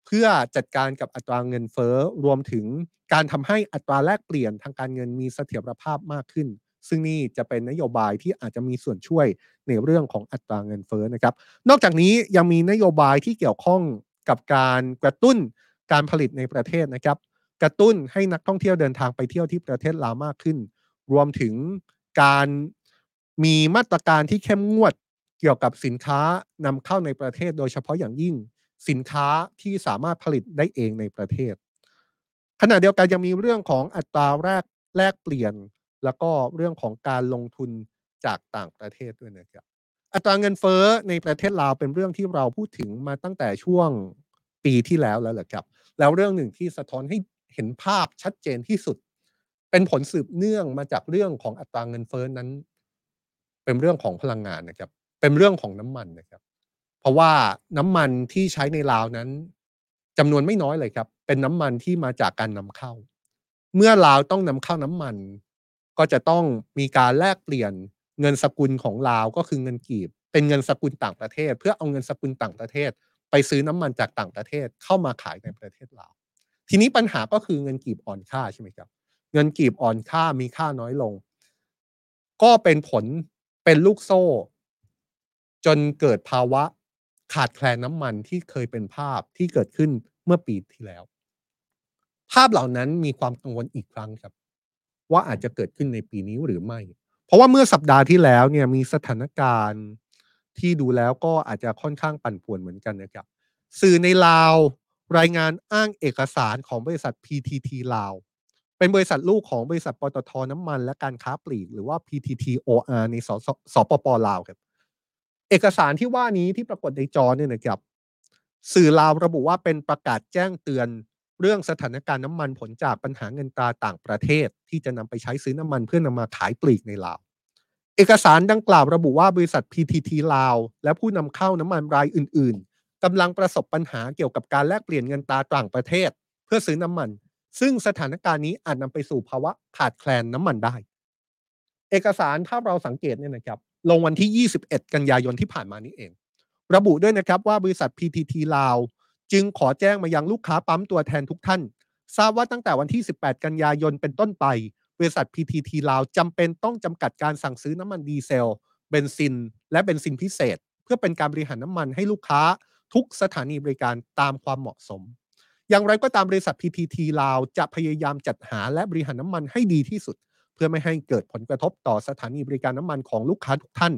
เพื่อจัดการกับอัตราเงินเฟ้อรวมถึงการทำให้อัตราแลกเปลี่ยนทางการเงินมีเสถียรภาพมากขึ้น ซึ่งนี่จะเป็นนโยบายที่อาจจะมีส่วนช่วยในเรื่องของอัตราเงินเฟ้อนะครับ นอกจากนี้ยังมีนโยบายที่เกี่ยวข้องกับการกระตุ้น การผลิตในประเทศนะครับ กระตุ้นให้นักท่องเที่ยวเดินทางไปเที่ยวที่ประเทศลาวมากขึ้น รวมถึงการมีมาตรการที่เข้มงวดเกี่ยวกับสินค้านำเข้าในประเทศ โดยเฉพาะอย่างยิ่งสินค้าที่สามารถผลิตได้เองในประเทศ ขณะเดียวกันยังมีเรื่องของอัตราแลกแลกเปลี่ยน แล้วก็เรื่องของการลงทุนจากต่างประเทศด้วยนะครับอัตราเงินเฟ้อในประเทศลาวเป็นเรื่องที่เราพูดถึงมาตั้งแต่ช่วงปีที่แล้วแล้วแหละครับ แล้วเรื่องหนึ่งที่สะท้อนให้เห็นภาพชัดเจนที่สุด เป็นผลสืบเนื่องมาจากเรื่องของอัตราเงินเฟ้อนั้น เป็นเรื่องของพลังงานนะครับ เป็นเรื่องของน้ำมันนะครับ เพราะว่าน้ำมันที่ใช้ในลาวนั้นจำนวนไม่น้อยเลยครับ เป็นน้ำมันที่มาจากการนำเข้า เมื่อลาวต้องนำเข้าน้ำมัน ก็จะต้องมีการแลกเปลี่ยนเงินสกุลของลาวก็คือเงินกีบ เป็นเงินสกุลต่างประเทศ เพื่อเอาเงินสกุลต่างประเทศ ไปซื้อน้ำมันจากต่างประเทศเข้ามาขายในประเทศลาวทีนี้ปัญหาก็คือเงินกีบอ่อนค่าใช่ไหมครับ เงินกีบอ่อนค่ามีค่าน้อยลง ก็เป็นผลเป็นลูกโซ่ จนเกิดภาวะขาดแคลนน้ำมันที่เคยเป็นภาพที่เกิดขึ้นเมื่อปีที่แล้ว ภาพเหล่านั้นมีความกังวลอีกครั้งครับ ว่าอาจจะเกิดขึ้นในปีนี้หรือไม่ เพราะว่าเมื่อสัปดาห์ที่แล้วเนี่ยมีสถานการณ์ ที่ดูแล้วก็อาจจะค่อนข้างปั่นป่วนเหมือนกันนะครับ สื่อในลาวรายงานอ้างเอกสารของบริษัท PTT ลาว เป็นบริษัทลูกของบริษัทปตทน้ำมัน และการค้าปลีก หรือว่า PTT OR ในสสสปปลาวครับ เอกสารที่ว่านี้ที่ปรากฏในจอเนี่ยนะครับสื่อลาวระบุว่าเป็นประกาศแจ้งเตือนเรื่องสถานการณ์น้ำมันผลจากปัญหาเงินตราต่างประเทศ ที่จะนำไปใช้ซื้อน้ำมันเพื่อนำมาขายปลีกในลาว เอกสารดังกล่าวระบุว่าบริษัท PTT ลาว และผู้นำเข้าน้ำมันรายอื่น ๆกำลังประสบปัญหาเกี่ยวกับการแลกเปลี่ยนเงินตราต่างประเทศ เพื่อซื้อน้ำมัน ซึ่งสถานการณ์นี้อาจนำไปสู่ภาวะขาดแคลนน้ำมันได้ เอกสารถ้าเราสังเกตเนี่ยนะครับ ลงวันที่ 21 กันยายนที่ผ่านมานี้เอง ระบุด้วยนะครับว่าบริษัท PTT ลาว จึงขอแจ้งมายังลูกค้าปั๊มตัวแทนทุกท่าน ทราบว่าตั้งแต่วันที่ 18 กันยายนเป็นต้นไป บริษัท PTT ลาวจำเป็นต้องจำกัดการสั่งซื้อน้ำมันดีเซล เบนซิน และเบนซินพิเศษ เพื่อเป็นการบริหารน้ำมันให้ลูกค้าทุกสถานีบริการตามความเหมาะสม อย่างไรก็ตามบริษัท PTT ลาวจะพยายามจัดหาและบริหารน้ำมันให้ดีที่สุด เพื่อไม่ให้เกิดผลกระทบต่อสถานีบริการน้ำมันของลูกค้าทุกท่าน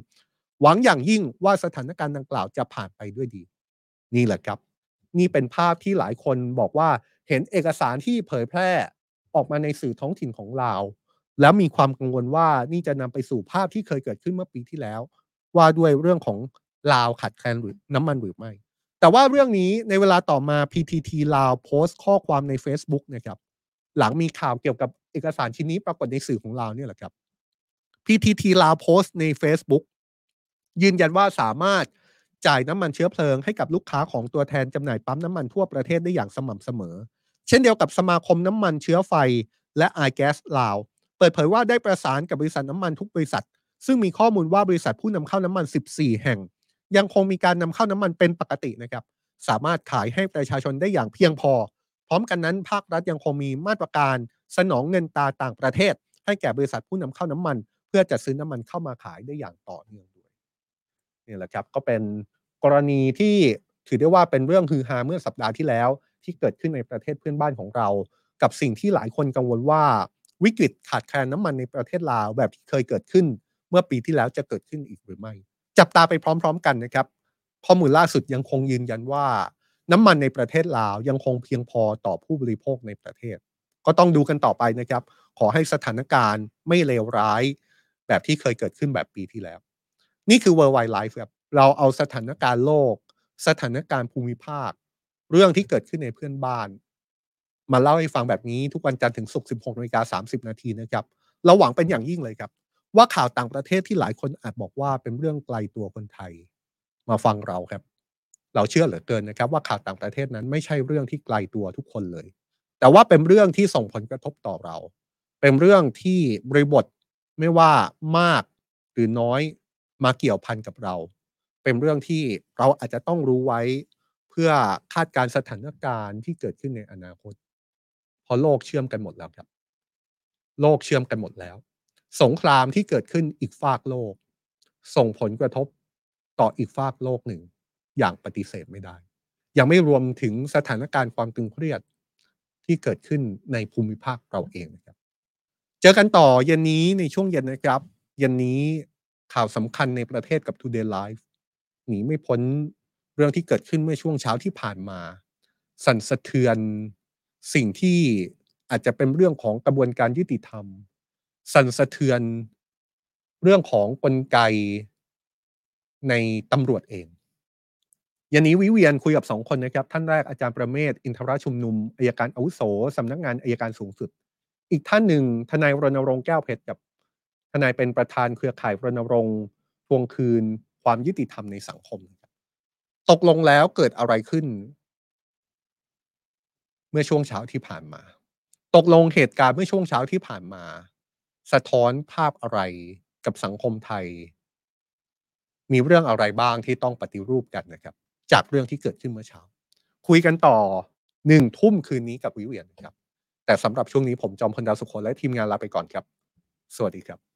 หวังอย่างยิ่งว่าสถานการณ์ดังกล่าวจะผ่านไปด้วยดี นี่แหละครับ นี่เป็นภาพที่หลายคนบอกว่าเห็นเอกสารที่เผยแพร่ ออกมาในสื่อท้องถิ่นของลาว แล้วมีความกังวลว่านี่จะนำไปสู่ภาพที่เคยเกิดขึ้นเมื่อปีที่แล้ว ว่าด้วยเรื่องของลาวขาดแคลนหรือน้ำมันหรือไม่ แต่ว่าเรื่องนี้ในเวลาต่อมา PTT ลาวโพสต์ข้อความใน Facebook นะครับหลังมีข่าวเกี่ยวกับเอกสารชิ้นนี้ปรากฏในสื่อของลาวเนี่ยแหละครับ PTT ลาวโพสต์ใน Facebook ยืนยันว่าสามารถจ่ายน้ำมันเชื้อเพลิงให้กับลูกค้าของตัวแทนจำหน่ายปั๊มน้ำมันทั่วประเทศได้อย่างสม่ำเสมอ ช่นเดียวกับสมาคมน้ำมันเชื้อไฟ และ i g a s ลาว เปิดเผยว่าได้ประสานกับบริษัทน้ำมันทุกบริษัท ซึ่งมีข้อมูลว่าบริษัทผู้นำเข้าน้ำมัน 14 แห่ง ยังคงมีการนำเข้าน้ำมันเป็นปกตินะครับ สามารถขายให้ประชาชนได้อย่างเพียงพอ พร้อมกันนั้นภาครัฐยังคงมีมาตรการสนองเงินตาต่างประเทศ ให้แก่บริษัทผู้นำเข้าน้ำมัน เพื่อจัดซื้อน้ำมันเข้ามาขายได้อย่างต่อเนื่องด้วยนี่แหละครับก็เป็นกรณีที่ถือได้ว่าเป็นเรื่องฮือฮาเมื่อสัปดาห์ที่แล้ว ที่เกิดขึ้นในประเทศเพื่อนบ้านของเรา กับสิ่งที่หลายคนกังวลว่าวิกฤตขาดแคลนน้ำมันในประเทศลาวแบบที่เคยเกิดขึ้น เมื่อปีที่แล้วจะเกิดขึ้นอีกหรือไม่ จับตาไปพร้อม ๆ กันนะครับข้อมูลล่าสุดยังคงยืนยันว่า น้ำมันในประเทศลาวยังคงเพียงพอต่อผู้บริโภคในประเทศ ก็ต้องดูกันต่อไปนะครับ ขอให้สถานการณ์ไม่เลวร้าย แบบที่เคยเกิดขึ้นแบบปีที่แล้ว นี่คือ Worldwide Life ครับเราเอาสถานการณ์โลก สถานการณ์ภูมิภาค เรื่องที่เกิดขึ้นในเพื่อนบ้าน มาเล่าให้ฟังแบบนี้ทุกวันจันทร์ถึงศุกร์ 16นาฬิกา30 นาทีนะครับ เราหวังเป็นอย่างยิ่งเลยครับ ว่าข่าวต่างประเทศที่หลายคนอาจบอกว่าเป็นเรื่องไกลตัวคนไทย มาฟังเราครับ เราเชื่อเหลือเกินนะครับ ว่าข่าวต่างประเทศนั้นไม่ใช่เรื่องที่ไกลตัวทุกคนเลย แต่ว่าเป็นเรื่องที่ส่งผลกระทบต่อเรา เป็นเรื่องที่บริบทไม่ว่ามากหรือน้อยมาเกี่ยวพันกับเรา เป็นเรื่องที่เราอาจจะต้องรู้ไว้ เพื่อคาดการณ์สถานการณ์ที่เกิดขึ้นในอนาคต เพราะโลกเชื่อมกันหมดแล้วครับ โลกเชื่อมกันหมดแล้ว สงครามที่เกิดขึ้นอีกฝากโลก ส่งผลกระทบต่ออีกฝากโลกหนึ่ง อย่างปฏิเสธไม่ได้ ยังไม่รวมถึงสถานการณ์ความตึงเครียดที่เกิดขึ้นในภูมิภาคเราเองนะครับ เจอกันต่อเย็นนี้ในช่วงเย็นนะครับ เย็นนี้ข่าวสำคัญในประเทศกับ Today Live หนีไม่พ้น เรื่องที่เกิดขึ้นเมื่อช่วงเช้าที่ผ่านมา สั่นสะเทือนสิ่งที่อาจจะเป็นเรื่องของกระบวนการยุติธรรม สั่นสะเทือนเรื่องของกลไกในตำรวจเองยันนี้วิเวียนคุยกับสองคนนะครับ ท่านแรกอาจารย์ประเมศ อินทรชุมนุมอายการอาวุโสสำนักงานอายการสูงสุด อีกท่านหนึ่งทนายรณรงค์แก้วเพชรกับ ทนายเป็นประธานเครือข่ายรณรงค์ทวงคืนความยุติธรรมในสังคม ตกลงแล้วเกิดอะไรขึ้น เมื่อช่วงเช้าที่ผ่านมา ตกลงเหตุการณ์เมื่อช่วงเช้าที่ผ่านมา สะท้อนภาพอะไรกับสังคมไทย มีเรื่องอะไรบ้างที่ต้องปฏิรูปกันนะครับ จากเรื่องที่เกิดขึ้นเมื่อเช้า คุยกันต่อหนึ่งทุ่มคืนนี้กับวิเวียนครับ แต่สำหรับช่วงนี้ผมจอมพลดาวสุขคนและทีมงานลาไปก่อนครับ สวัสดีครับ